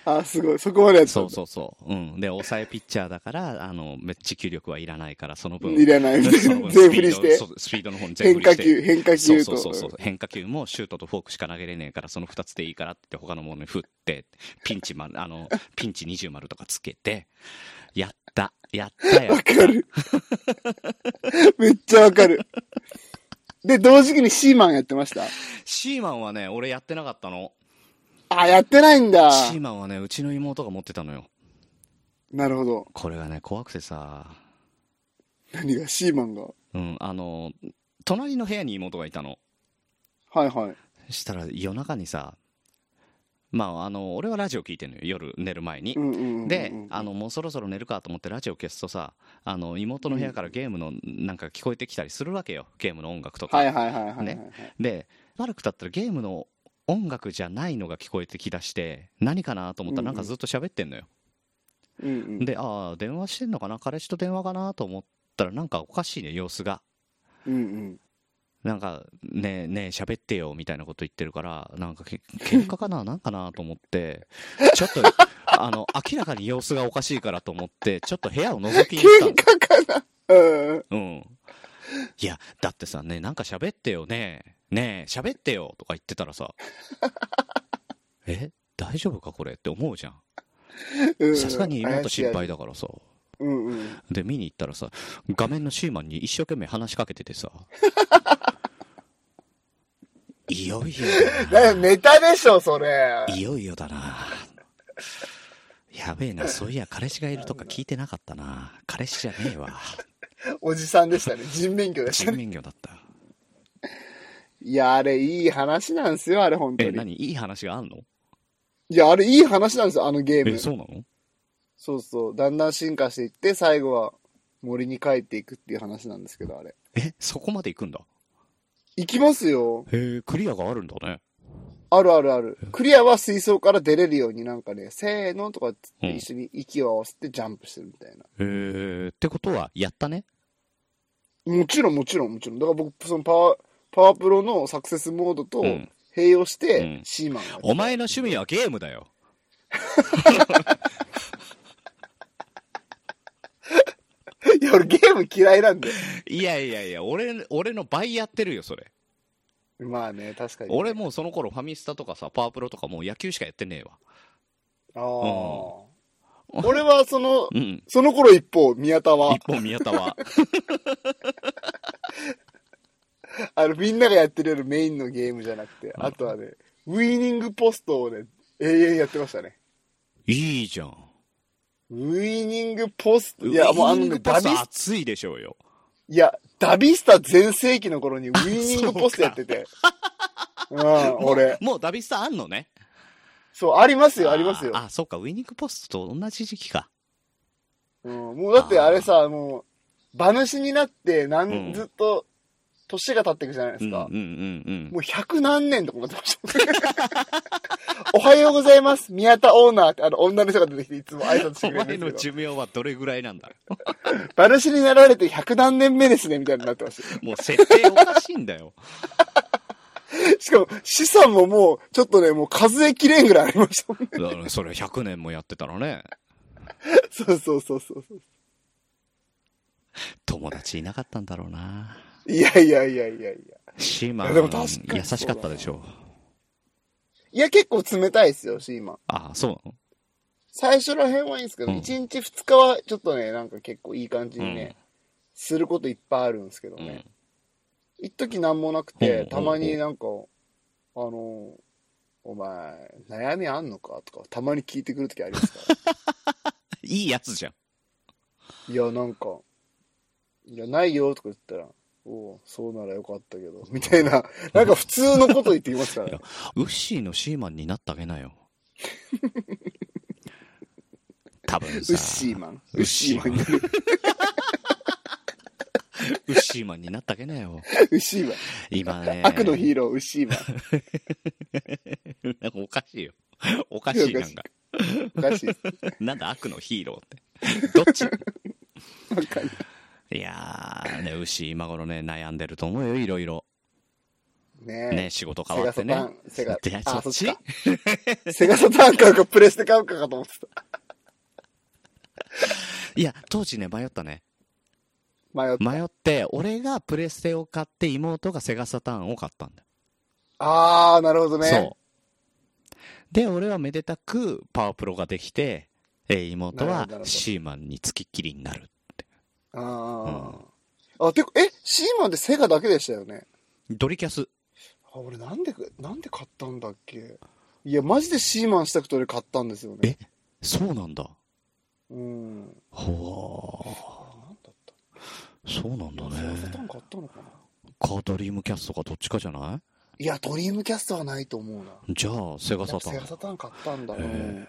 あ、すごい。そこまでやってたそうそうそう。うん。で、抑えピッチャーだから、あの、め持久力はいらないから、その分。いらない。[LAUGHS] 全振りしてスピード。の方に全振りして。変化球、変化球と。そうそうそう変化球もシュートとフォークしか投げれねえからその2つでいいからって他のものに振ってピンチ丸あのピンチ20丸とかつけてやったやったよわかる。[LAUGHS] めっちゃわかる。で、同時期にシーマンやってました？シーマンはね俺やってなかったのあ、やってないんだ。シーマンはねうちの妹が持ってたのよなるほど。これがね怖くてさ何が、シーマンが？うんあの隣の部屋に妹がいたのはいはい。そしたら夜中にさまああの俺はラジオ聞いてんのよ夜寝る前にうんうんうんうん。で、あの、もうそろそろ寝るかと思ってラジオ消すとさ、あの、妹の部屋からゲームのなんか聞こえてきたりするわけよ。ゲームの音楽とか。はいはいはいはいはい。ねで、しばらく経ったらゲームの音楽じゃないのが聞こえてきだして、何かなと思ったらなんかずっと喋ってんのよ。うんうん。で、ああ、電話してんのかな？彼氏と電話かなと思ったらなんかおかしいね、様子が。うんうん。なんか、ねえ、ねえ、喋ってよ、みたいなこと言ってるから、なんかけ、喧嘩かな？なんかなと思って、ちょっと、[LAUGHS] あの、明らかに様子がおかしいからと思って、ちょっと部屋を覗きに行った喧嘩かな？うん。の。うん。いや、だってさ、ねえ、なんか喋ってよ、ねえ、ねえ、喋ってよ、とか言ってたらさ、[LAUGHS] え大丈夫かこれって思うじゃうんん。さすがに妹心配。だからさ。うんうん。で、見に行ったらさ、画面のシーマンに一生懸命話しかけててさ、[LAUGHS] いよいよだな。だネタでしょ、それ。いよいよだな。やべえな、そういや彼氏がいるとか聞いてなかったな。彼氏じゃねえわ。[LAUGHS] おじさんでしたね。人面魚でした人ね。面魚だった。いや、あれ、いい話なんですよ、あれ、本当え、に。何？いい話があんの？いや、あれ、いい話なんですよ、あのゲーえ、ム。そうなの？そうそう。だんだん進化していって、最後は森に帰っていくっていう話なんですけど、あれ。え、そこまで行くんだ？行きますよ。へえ、クリアがあるんだね。あるあるある。クリアは水槽から出れるようになんかね、せーのとかっつってうん一緒に息を合わせてジャンプしてるみたいな。へえ、ってことは、やったね？もちろんもちろんもちろん。だから僕、そのパワー、パワープロのサクセスモードとうん併用しうてん、シーマンが。お前の趣味はゲームだよ。[LAUGHS] いや、俺ゲーム嫌いなんで。いやいやいや、俺、俺の倍やってるよ、それ。まあね、確かに。俺もうその頃ファミスタとかさ、パワープロとかもう野球しかやってねえわ。ああ。俺はその、うん。その頃一方、宮田は一、本宮田は。[LAUGHS] [LAUGHS] あの、みんながやってるようなメインのゲームじゃなくて、あとはね、ウィーニングポストをね、永遠やってましたね。いいじゃん。ウィーニングポスト、いや、もうあのダビス、熱いでしょうよ。いや、ダビスタ全盛期の頃にウィーニングポストやってて。うん、俺。もうダビスタあんのね。そう、ありますよ、ありますよ。ああ、そっか、ウィニングポストと同じ時期か。うん、もうだってあれさ、もう、馬主になって、なうんん、ずっと、年が経っていくじゃないですか。うんうんうんうん。もう百何年とか思ってました。[LAUGHS] おはようございます。宮田オーナーって、あの、女の人が出てきていつも挨拶しておくれるんですけ寿命はどれぐらいなんだど、馬主になられて百何年目ですね、みたいになってました。もう設定おかしいんだよ。[LAUGHS] しかも、資産ももう、ちょっとね、もう数えきれんぐらいありましたもんね。だからそれ100年もやってたらね、[LAUGHS] そうそうそうそう。友達いなかったんだろうな。いやいやいやいやいや。シーマン、優しかったでしょ。いや、結構冷たいですよ、シーマン。ああ、そうなの？最初ら辺はいいんですけど、うん一日二日はちょっとね、なんか結構いい感じにね、うんすることいっぱいあるんですけどうんね。一時なんもなくて、たまになんか、あの、お前、悩みあんのかとか、たまに聞いてくるときありますから。[LAUGHS] いいやつじゃん。いや、なんか、いや、ないよとか言ったら、おうそうならよかったけど、[LAUGHS] みたいな、なんか普通のこと言ってきますからね。ウッシーのシーマンになってあげなよ。[LAUGHS] 多分さ、ウッシーマン。ウッシーマンウッシーマン。ウッシーマンになってあげなよ。ウッシーマン。今ね。悪のヒーロー、ウッシーマン。なんかおかしいよ。おかしいなんか。おかしい。なんだ悪のヒーローって。どっち？[LAUGHS] わかんない。いやー、ね、牛今頃ね、悩んでると思うよ、いろいろ。ねね、仕事変わってね。セガサターン、セガ、あそっち？か。[LAUGHS] セガサターン買うか、プレステ買うかかと思ってた。[LAUGHS] いや、当時ね、迷ったね。迷った。迷って、俺がプレステを買って、妹がセガサターンを買ったんだよ。あー、なるほどね。そう。で、俺はめでたくパワープロができて、えー妹はシーマンにつきっきりになる。あー。あ、てか、え、シーマンってセガだけでしたよね？ドリキャス。あ、俺なんで、なんで買ったんだっけ？いや、マジでシーマンしたくて俺買ったんですよね。そうなんだ。うん。ほあなんだった？ー。そうなんだね。セターン買ったのかな？か、ドリームキャストかどっちかじゃない？や、ドリームキャストはないと思うな。いじゃあ、セガサターン。セガサターン買ったんだ。へうん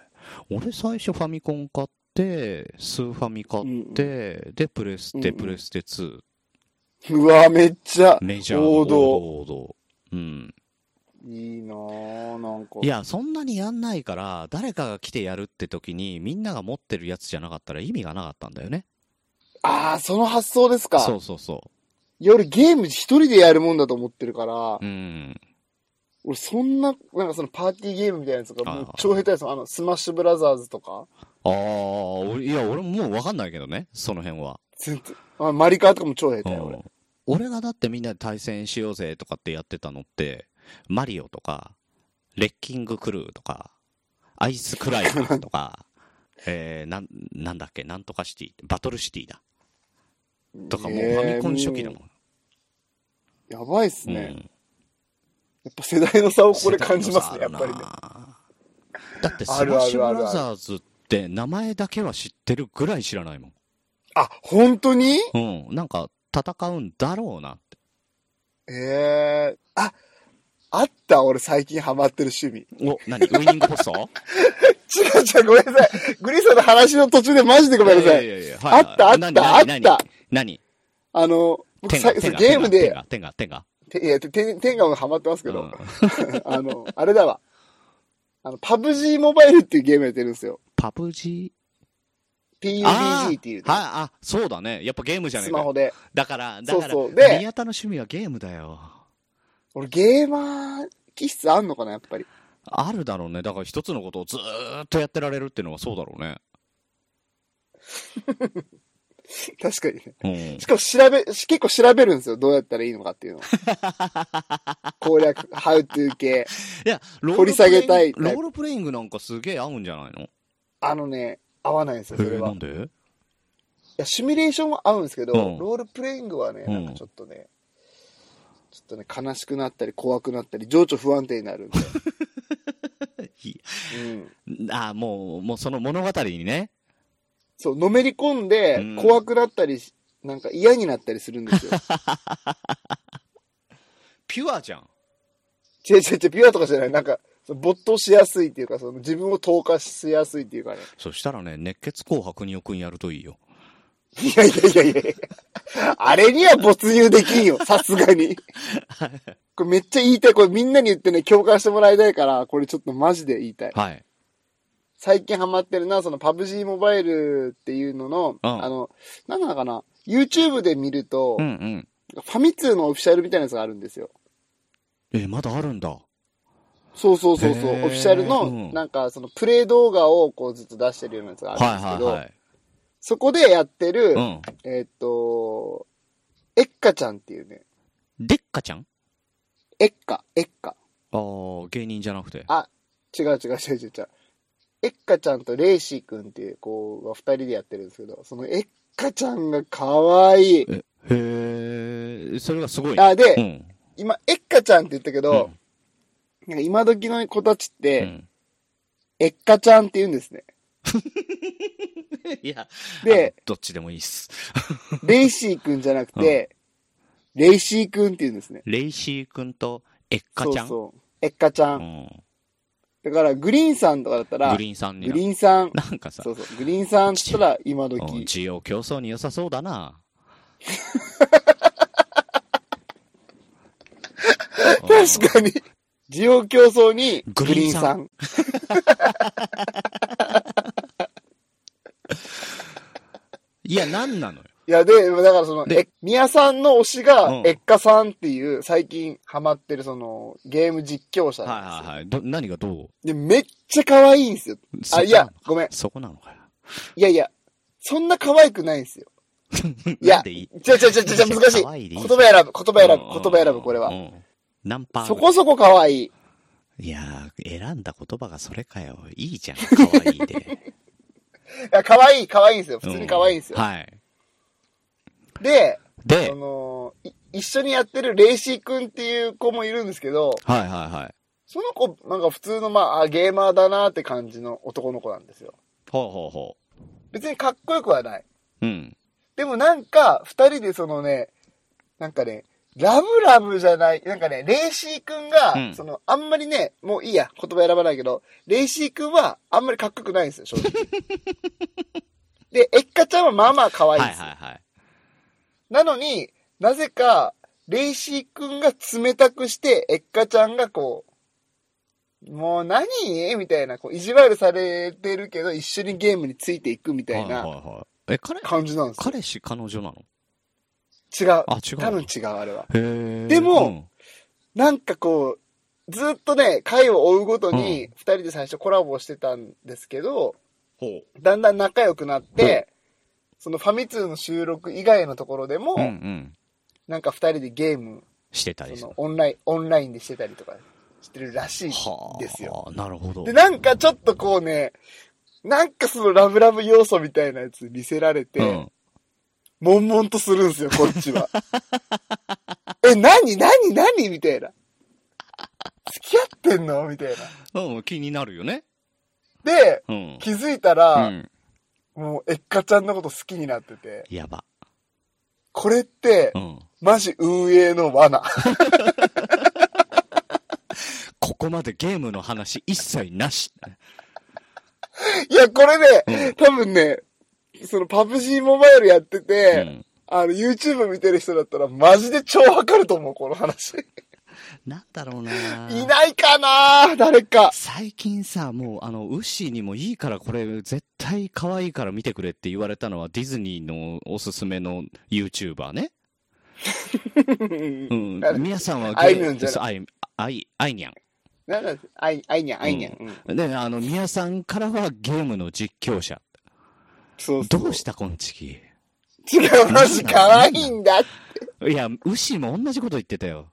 俺最初ファミコン買って、スーファミ買って、で、プレステ、うんうんプレステ2。うわ、めっちゃ、メジャー王道王道。うん。いいなぁ、なんか。いや、そんなにやんないから、誰かが来てやるって時に、みんなが持ってるやつじゃなかったら意味がなかったんだよね。ああ、その発想ですか。そうそうそ夜ゲーム一人でやるもんだと思ってるから、う。うん。俺そんな、なんかそのパーティーゲームみたいなやつがもう超下手ですあの、スマッシュブラザーズとか、ああ、俺いや、俺ももうわかんないけどね、その辺は。全然、あマリカーとかも超下手よ、俺。うん俺がだってみんなで対戦しようぜとかってやってたのって、マリオとか、レッキングクルーとか、アイスクライマーとか、[LAUGHS] えー、なん、なんだっけ、なんとかシティ、バトルシティだ。とかもうファミコン初期だもん。やばいっすね。うんやっぱ世代の差をこれ感じますね、やっぱりね。だって、スマッシュブラザーズって名前だけは知ってるぐらい知らないもん。あ、本当に？うん。なんか、戦うんだろうなって。ええあ、あった、俺最近ハマってる趣味。お、何？ウイニングポスト？[LAUGHS] 違う違う、ごめんなさい。グリーンさんの話の途中でマジでごめんなさい。いやいやいやはいあった？あった？何？あ何った？何？あの、僕天が、さゲームで、天が、天が、ていや、て天天下もハマってますけど、うん。[LAUGHS] あの、あれだわ。あの、パブ G モバイルっていうゲームやってるんですよ。パブ G? PUBG っていうね、はい、あ、そうだね。やっぱゲームじゃねえかスマホ。で。だから、だから、そうそうで宮田の趣味はゲームだよ。俺ゲーマー気質あんのかな、やっぱり。あるだろうね。だから一つのことをずーっとやってられるっていうのはそうだろうね。[LAUGHS] [LAUGHS] 確かにね。うんし。かも調べ、し結構調べるんですよ。どうやったらいいのかっていうのを。[LAUGHS] 攻略、ハウトゥー系。いや、ロ掘り下げたいロールプレイングなんかすげえ合うんじゃないの？あのね、合わないんですよ、それは。ないん。で？や、シミュレーションは合うんですけど、うんロールプレイングはね、うんなんかちょっとね、ちょっとね、悲しくなったり、怖くなったり、情緒不安定になるんで。[LAUGHS] いうん。あもう、もうその物語にね。そう、のめり込んでうん、怖くなったりし、なんか嫌になったりするんですよ。[LAUGHS] ピュアじゃん。違う違う違う、ピュアとかじゃない。なんか、没頭しやすいっていうか、その自分を投下しやすいっていうかね。そしたらね、熱血紅白におくんやるといいよ。いやいやいやいやあれには没入できんよ、さすがに。[LAUGHS] これめっちゃ言いたい。これみんなに言ってね、共感してもらいたいから、これちょっとマジで言いたい。はい。最近ハマってるのは、そのパブ G モバイルっていうのの、うんあの、なんなのかな ?YouTube で見ると、うんうん。ファミ通のオフィシャルみたいなやつがあるんですよ。え、まだあるんだ。そうそうそうそう。オフィシャルの、うんなんかそのプレイ動画をこうずっと出してるようなやつがあはいるんですけど、はいはい。そこでやってる、うん。えーっと、エッカちゃんっていうね、でっかちゃん？エッカ、エッカ。ああ、芸人じゃなくて。あ、違う違う違う違う違う。エッカちゃんとレイシー君っていう子が二人でやってるんですけど、そのエッカちゃんが可愛い。へえ、それがすごいね。あ、で、うん。今、エッカちゃんって言ったけど、うんなんか今時の子たちって、うんエッカちゃんって言うんですね。[LAUGHS] いや、でどっちでもいいっす。[LAUGHS] レイシー君じゃなくて、レイシー君って言うんですね。レイシー君とエッカちゃん？そうそう。エッカちゃ。うんん。だから、グリーンさんとかだったら、グリーンさんにグな。リーンさん。なんかさそ、うそう。グリーンさんって言ったら今時。うん需要競争に良さそうだな。[LAUGHS] 確かに。需要競争にググリーンさリーンさん。いや、なんなのよ。いや、で、だからその、でえ、宮さんの推しが、うんエッカさんっていう、最近ハマってるその、ゲーム実況者はいなんですよ。はいはい。ど、何がどう？で、めっちゃ可愛いんですよ。あ、いや、ごめん。そこなのかよ。いやいや、そんな可愛くないんですよ。[LAUGHS] いやいい？違う違う違う違う、難しい。言葉選ぶ、言葉選ぶ、うん言葉選ぶ、これはう。ん何パーそこそこ可愛い。いやー、選んだ言葉がそれかよ。いいじゃん、可愛いで。[LAUGHS] いや、可愛い、可愛いんですよ。普通に可愛いんですよ。うんはい。で、でそ、の、い一緒にやってるレイシー君っていう子もいるんですけど、はいはいはい。その子、なんか普通の、まあ、あゲーマーだなって感じの男の子なんですよ。ほうほうほ別にかっこよくはない。う。うん。でもなんか、二人でそのね、なんかね、ラブラブじゃない、なんかね、レイシー君が、うんその、あんまりね、もういいや、言葉選ばないけど、レイシー君はあんまりかっこよくないんですよ、正直。[LAUGHS] で、エッカちゃんはまあまあ可愛いんはいですよ。はいはい。なのに、なぜか、レイシー君が冷たくして、エッカちゃんがこう、もう何？みたいな、こう、意地悪されてるけど、一緒にゲームについていくみたいはいな感じなんですよ。彼氏、彼女なの？違う。あ、違う。多分違う、あれは。でもうんなんかこう、ずっとね、回を追うごとうに、二人で最初コラボしてたんですけど、ほだんだん仲良くなって、そのファミ通の収録以外のところでも、う。うんうん。なんか二人でゲーム、してたり。オンライン、オンラインでしてたりとかしてるらしいはあ。ですよ。。なるほど。で、なんかちょっとこうね、なんかそのラブラブ要素みたいなやつ見せられて、うん。悶々とするんですよ、こっちは。[LAUGHS] え、何何何？みたいな。付き合ってんの？みたいな。うん、気になるよね。で、うん。気づいたうら、ん。もう、エッカちゃんのこと好きになってて、やば。これってう、ん。マジ運営の罠。[LAUGHS] ここまでゲームの話一切なし。いや、これうね、ん多分ね、そのパブ G モバイルやってうて、ん。あの、YouTube 見てる人だったら、マジで超わかると思う、この話。なんだろうな。いないかな誰か。最近さ、もう、あの、ウッシーにもいいからこれ、絶対可愛いから見てくれって言われたのは、ディズニーのおすすめの YouTuber ね。[LAUGHS] うん。誰？皆さんはあいみょんじゃないそうあい、あい、あいにゃん。なんだあい、あいにゃん、あいにゃん。うんで、あの、宮さんからはゲームの実況者。そうそう。どうしたこんちき？違う、マジ可愛いんだ。いや、牛も同じこと言ってたよ。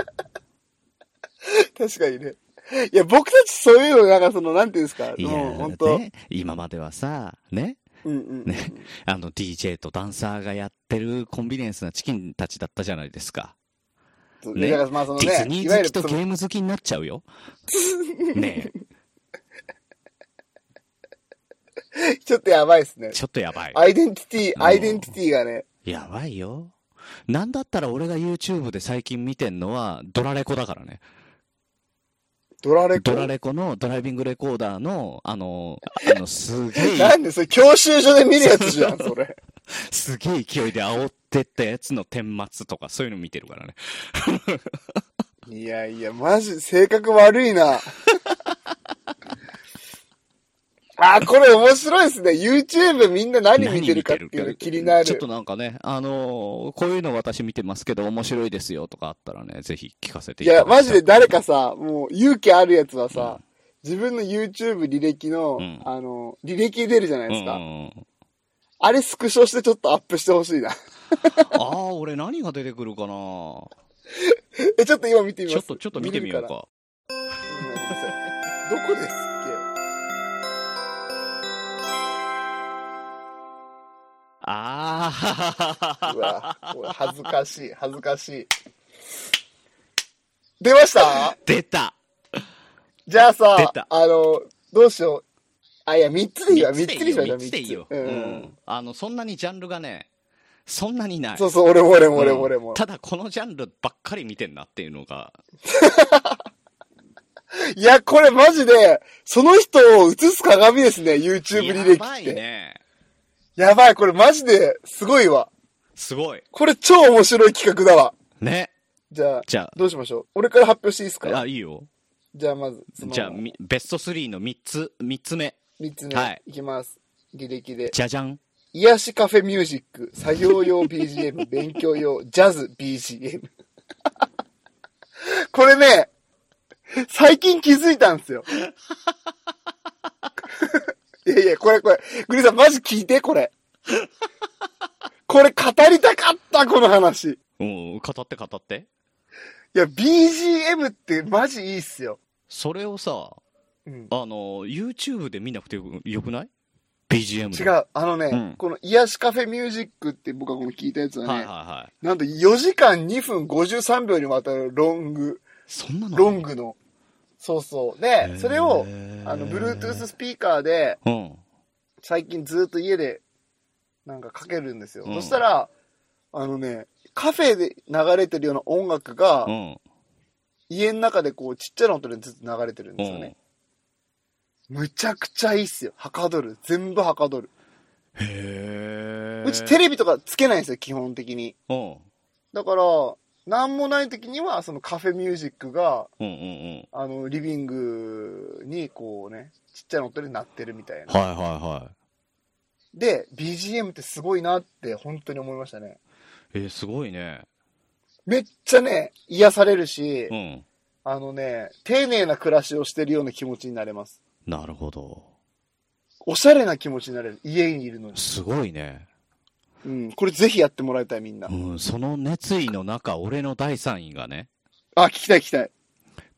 [LAUGHS] 確かにね。いや、僕たちそういうの、なんかその、なんていうんですか、いや、本当、ね、今まではさ、ね、うんうんうん。ね？[LAUGHS] あの DJ とダンサーがやってるコンビニエンスなチキンたちだったじゃないですか。ね？だからまあそのディズニー好きとゲーム好きになっちゃうよ。ね [LAUGHS] ちょっとやばいですねえ、。ちょっとやばい。アイデンティティ、うんアイデンティティがね、やばいよ。なんだったら俺が YouTube で最近見てんのはドラレコだからね。ドラレコ？ドラレコのドライビングレコーダーの、あの、あの、すげえ、[LAUGHS] なんでそれ、教習所で見るやつじゃん、[LAUGHS] それ。すげえ勢いで煽ってったやつの顛末とかそういうの見てるからね。いやいや、マジ、性格悪いな。あ、これ面白いですね。YouTube みんな何見てるかっていうの気になる。ちょっとなんかね、あのーこういうの私見てますけど面白いですよとかあったらね、ぜひ聞かせていや、いただきたマジで誰かさ、もう勇気あるやつはさ、自分の YouTube 履歴の、うんあの、履歴出るじゃないですか。うんうんうんあれスクショしてちょっとアップしてほしいな。[LAUGHS] ああ、俺何が出てくるかな [LAUGHS] え、ちょっと今見てみます。ちょっと、ちょっと見てみようか。ごめんなさいどこです？っあけうわ、恥ずかしい、恥ずかしい。出ました？出たじゃあ出さた、あの、どうしよう。あ、いや、三つでいいわ、三つにしましょう、三つでいいよ。三つ。ううんん。あの、そんなにジャンルがね、そんなにない。そうそう、俺も俺も俺うんも俺も。ただこのジャンルばっかり見てんなっていうのが、いや、これマジで、その人を映す鏡ですね、YouTube 履歴やばいって。ね。やばい、これマジで、すごいわ。すごい。これ超面白い企画だわ。ね。じゃあ、じゃどうしましょう？俺から発表していいですあ、か？あいいよ。じゃあまず、じゃあ、みベスト3の3つ、3つ目。三つ目、はいいきます。履歴で。じゃじゃん。癒しカフェミュージック、作業用 BGM、[LAUGHS] 勉強用、ジャズ BGM。[LAUGHS] これね、最近気づいたんですよ。[LAUGHS] いやいや、これこれ、グリーンさんマジ聞いて、これ。[LAUGHS] これ語りたかった、この話。うん、語って語って。いや、BGM ってマジいいっすよ。それをさ、うん。あの、YouTube で見なくてよくない ?BGM で。違う、あのね、うんこの癒しカフェミュージックって僕がこの聞いたやつはね、はいはいはい。なんと4時間2分53秒にわたるロング、そんなの？ロングの。そうそう。で、それを、あの、Bluetooth スピーカーで、うん。最近ずっと家で、なんかかけるんですよ。うんそしたら、あのね、カフェで流れてるような音楽が、うん。家の中でこう、ちっちゃな音でずっと流れてるんですよね。むちゃくちゃいいっすよ。はかどる。全部はかどる。へえ。うちテレビとかつけないんですよ、基本的に。うん。だから、なんもない時には、そのカフェミュージックが、うんうんうん。あの、リビングにこうね、ちっちゃな音で鳴ってるみたいな。はいはいはい。で、BGM ってすごいなって本当に思いましたね。えー、すごいね。めっちゃね、癒されるし、うん。あのね、丁寧な暮らしをしてるような気持ちになれます。なるほど。おしゃれな気持ちになれる。家にいるのに。すごいね。うん。これぜひやってもらいたいみんなう。ん、その熱意の中、俺の第3位がね、あ、聞きたい聞きたい。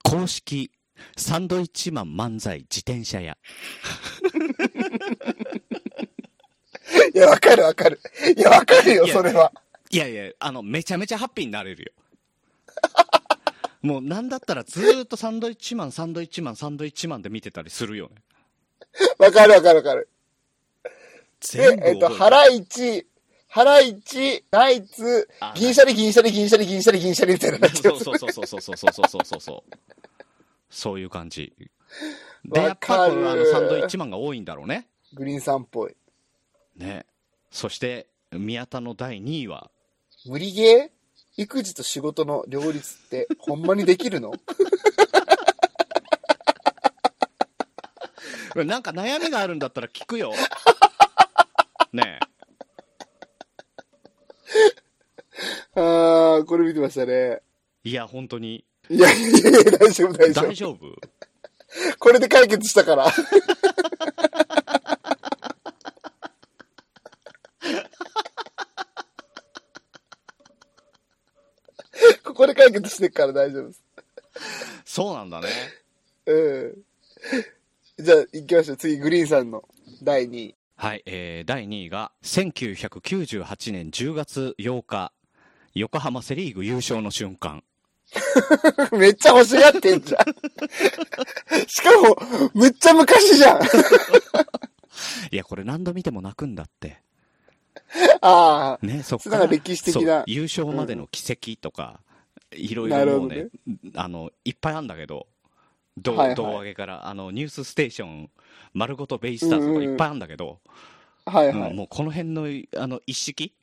公式、サンドイッチマン漫才自転車屋。[LAUGHS] いや、わかるわかる。いや、わかるよ、それは。いやいや、あの、めちゃめちゃハッピーになれるよ。[LAUGHS] もうなんだったらずーっとサンドイッチマン、サンドイッチマン、サンドイッチマンで見てたりするよね。わかるわかるわかる。全部、でえっと、覚えてる腹一、腹一、ナイツあ、銀シャリ銀シャリ銀シャリ銀シャリ銀シャリみたいななっそうそうそうそうそうそうそうそうそうそう。そういう感じ。で、やっぱこれあのサンドイッチマンが多いんだろうね。グリーンさんっぽい。ね。そして、宮田の第2位は、無理ゲー育児と仕事の両立ってほんまにできるのなんか悩みがあるんだったら聞くよ。ねああ、これ見てましたね。いや、本当に。いやいやいや、大丈夫、大丈夫。大丈夫？これで解決したから。ここで解決してっから大丈夫。そうなんだね。うん。じゃあ、行きましょう。次、グリーンさんの第2位。はい、えー、第2位が、1998年10月8日、横浜セリーグ優勝の瞬間。[LAUGHS] めっちゃ欲しがってんじゃん。[LAUGHS] しかも、むっちゃ昔じゃん。[LAUGHS] いや、これ何度見ても泣くんだって。ああ。ね、そっから。歴史的な優勝までの奇跡とか、いろいろもうね、あの、いっぱいあるんだけど、胴はいはい胴上げから、あの、ニュースステーション、丸ごとベイスターズとかいっぱいあるんだけど、はいはい。うんもうこの辺の、あの、一式？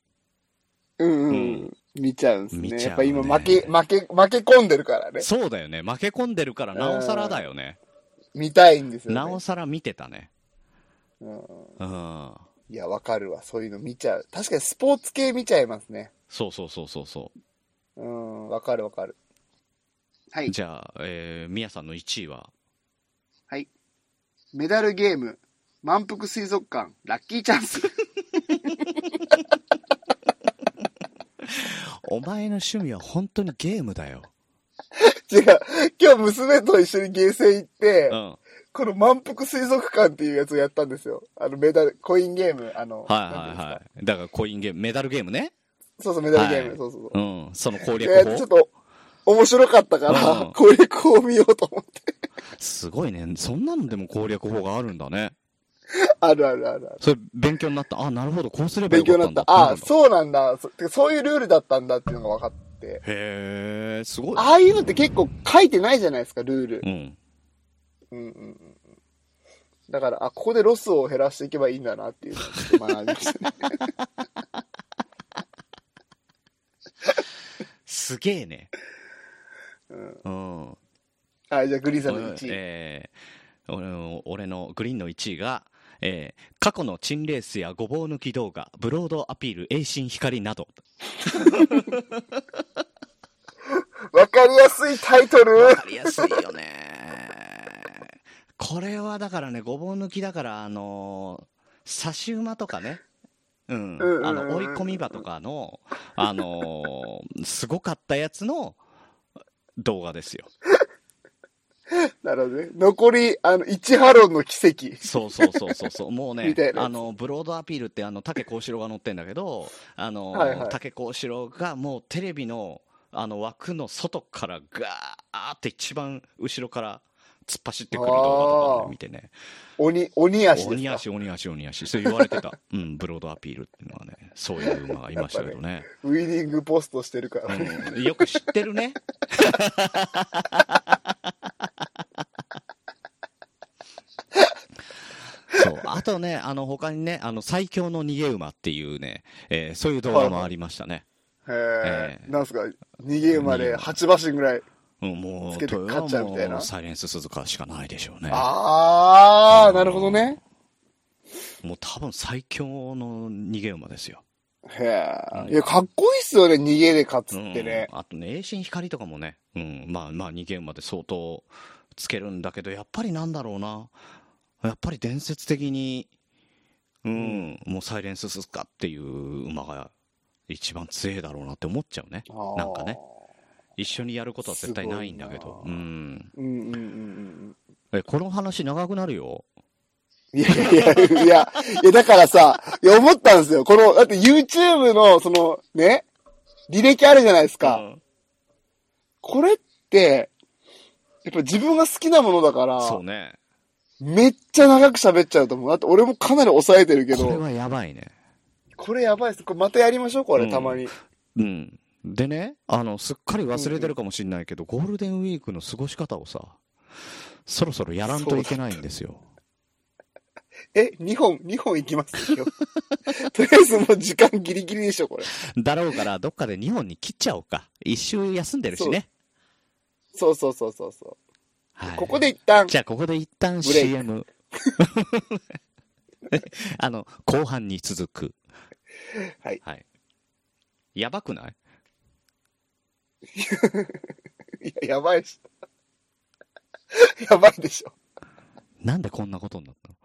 うんうんううんん。見ちゃうんですね。ねやっぱ今負け、負け、負け込んでるからね。そうだよね。負け込んでるから、なおさらだよね。見たいんですよね。なおさら見てたね。うんうん。いや、わかるわ。そういうの見ちゃう。確かにスポーツ系見ちゃいますね。そうそうそうそうそうん、わかるわかる。はう。じゃあ、えー、みやさんの1位は？はい。メダルゲーム、満腹水族館、ラッキーチャンス。[LAUGHS] お前の趣味は本当にゲームだよ。違う。今日娘と一緒にゲーセン行って、うん。この満腹水族館っていうやつをやったんですよ。あのメダル、コインゲーム、あの、はいはいはい。だからコインゲーム、メダルゲームね。そうそう、メダルゲーム、はいそうそうそう。うん。その攻略で、ちょっ法。と、面白かったから、うん攻略法を見ようと思って。すごいね。そんなのでも攻略法があるんだね。あるあるあるある。それ勉強になった？あ、なるほど。こうすればよ勉強になった。ああ、そうなんだ。そういうルールだったんだっていうのが分かって。へえ、すごい。ああいうのって結構書いてないじゃないですか、ルール。うん。うんうんうんうん。だから、あ、ここでロスを減らしていけばいいんだなっていう学び [LAUGHS] ましたね。[LAUGHS] すげえね。うん。うん。はい、じゃあグリーンさんの1位。えー俺の俺のグリーンの1位が、えー過去のチンレースやごぼう抜き動画、ブロードアピール、栄心光など。[LAUGHS] わかりやすいタイトルわかりやすいよね。これはだからね、ごぼう抜きだから、あのー、差し馬とかね。うん。あの、追い込み場とかの、あのーすごかったやつの動画ですよ。[LAUGHS] なるほどね。残り、あの、1ハロンの奇跡。そうそうそうそうそう。もうね [LAUGHS] あの、ブロードアピールって、あの、竹幸四郎が乗ってんだけど、あの、はいはい竹幸四郎がもうテレビの、あの、枠の外からガーって一番後ろから突っ走ってくる動画とかをね見てね。鬼、鬼足。鬼足、鬼足、鬼足。そう言われてた。[LAUGHS] うん、ブロードアピールっていうのはね、そういう馬がいましたけどね。ウィニングポストしてるからね。うん、よく知ってるね。そう。あとね、あの、他にね、あの、最強の逃げ馬っていうね、えーそういう動画もありましたね。へえ。ええなんすか、逃げ馬で8馬身ぐらい。うん、もう、つけて豊勝っちゃうみたいなサイレンス鈴鹿しかないでしょうね。あー、なるほどね。もう多分最強の逃げ馬ですよ。へえ。いや、かっこいいっすよね、逃げで勝つってね。うん、あとね、栄心光とかもね、うん、まあまあ逃げ馬で相当つけるんだけど、やっぱりなんだろうな。やっぱり伝説的に、うん、もうサイレンススカっていう馬が一番強いだろうなって思っちゃうね。なんかね。一緒にやることは絶対ないんだけど。うん。うんうんうんうん。え、この話長くなるよ。いやいやいや、いや、いやだからさ、いや思ったんですよ。この、だって YouTube の、その、ね、履歴あるじゃないですか。うんこれって、やっぱ自分が好きなものだから、そうね。めっちゃ長く喋っちゃうと思う。だって俺もかなり抑えてるけど、これはやばいね。これやばいです。これまたやりましょう、これ、うんたまに。うん。でね、あの、すっかり忘れてるかもしれないけど、ゴールデンウィークの過ごし方をさ、そろそろやらんといけないんですよ。[LAUGHS] え、2本、2本いきますよ。[LAUGHS] とりあえずもう時間ギリギリでしょ、これ。だろうから、どっかで2本に切っちゃおうか。一周休んでるしね。そうそうそうそうそう。はい、ここで一旦、じゃあ、ここで一旦 CM。[LAUGHS] あの、後半に続く。はい。はい。やばくない？いや、やばいし。やばいでしょ。なんでこんなことになったの？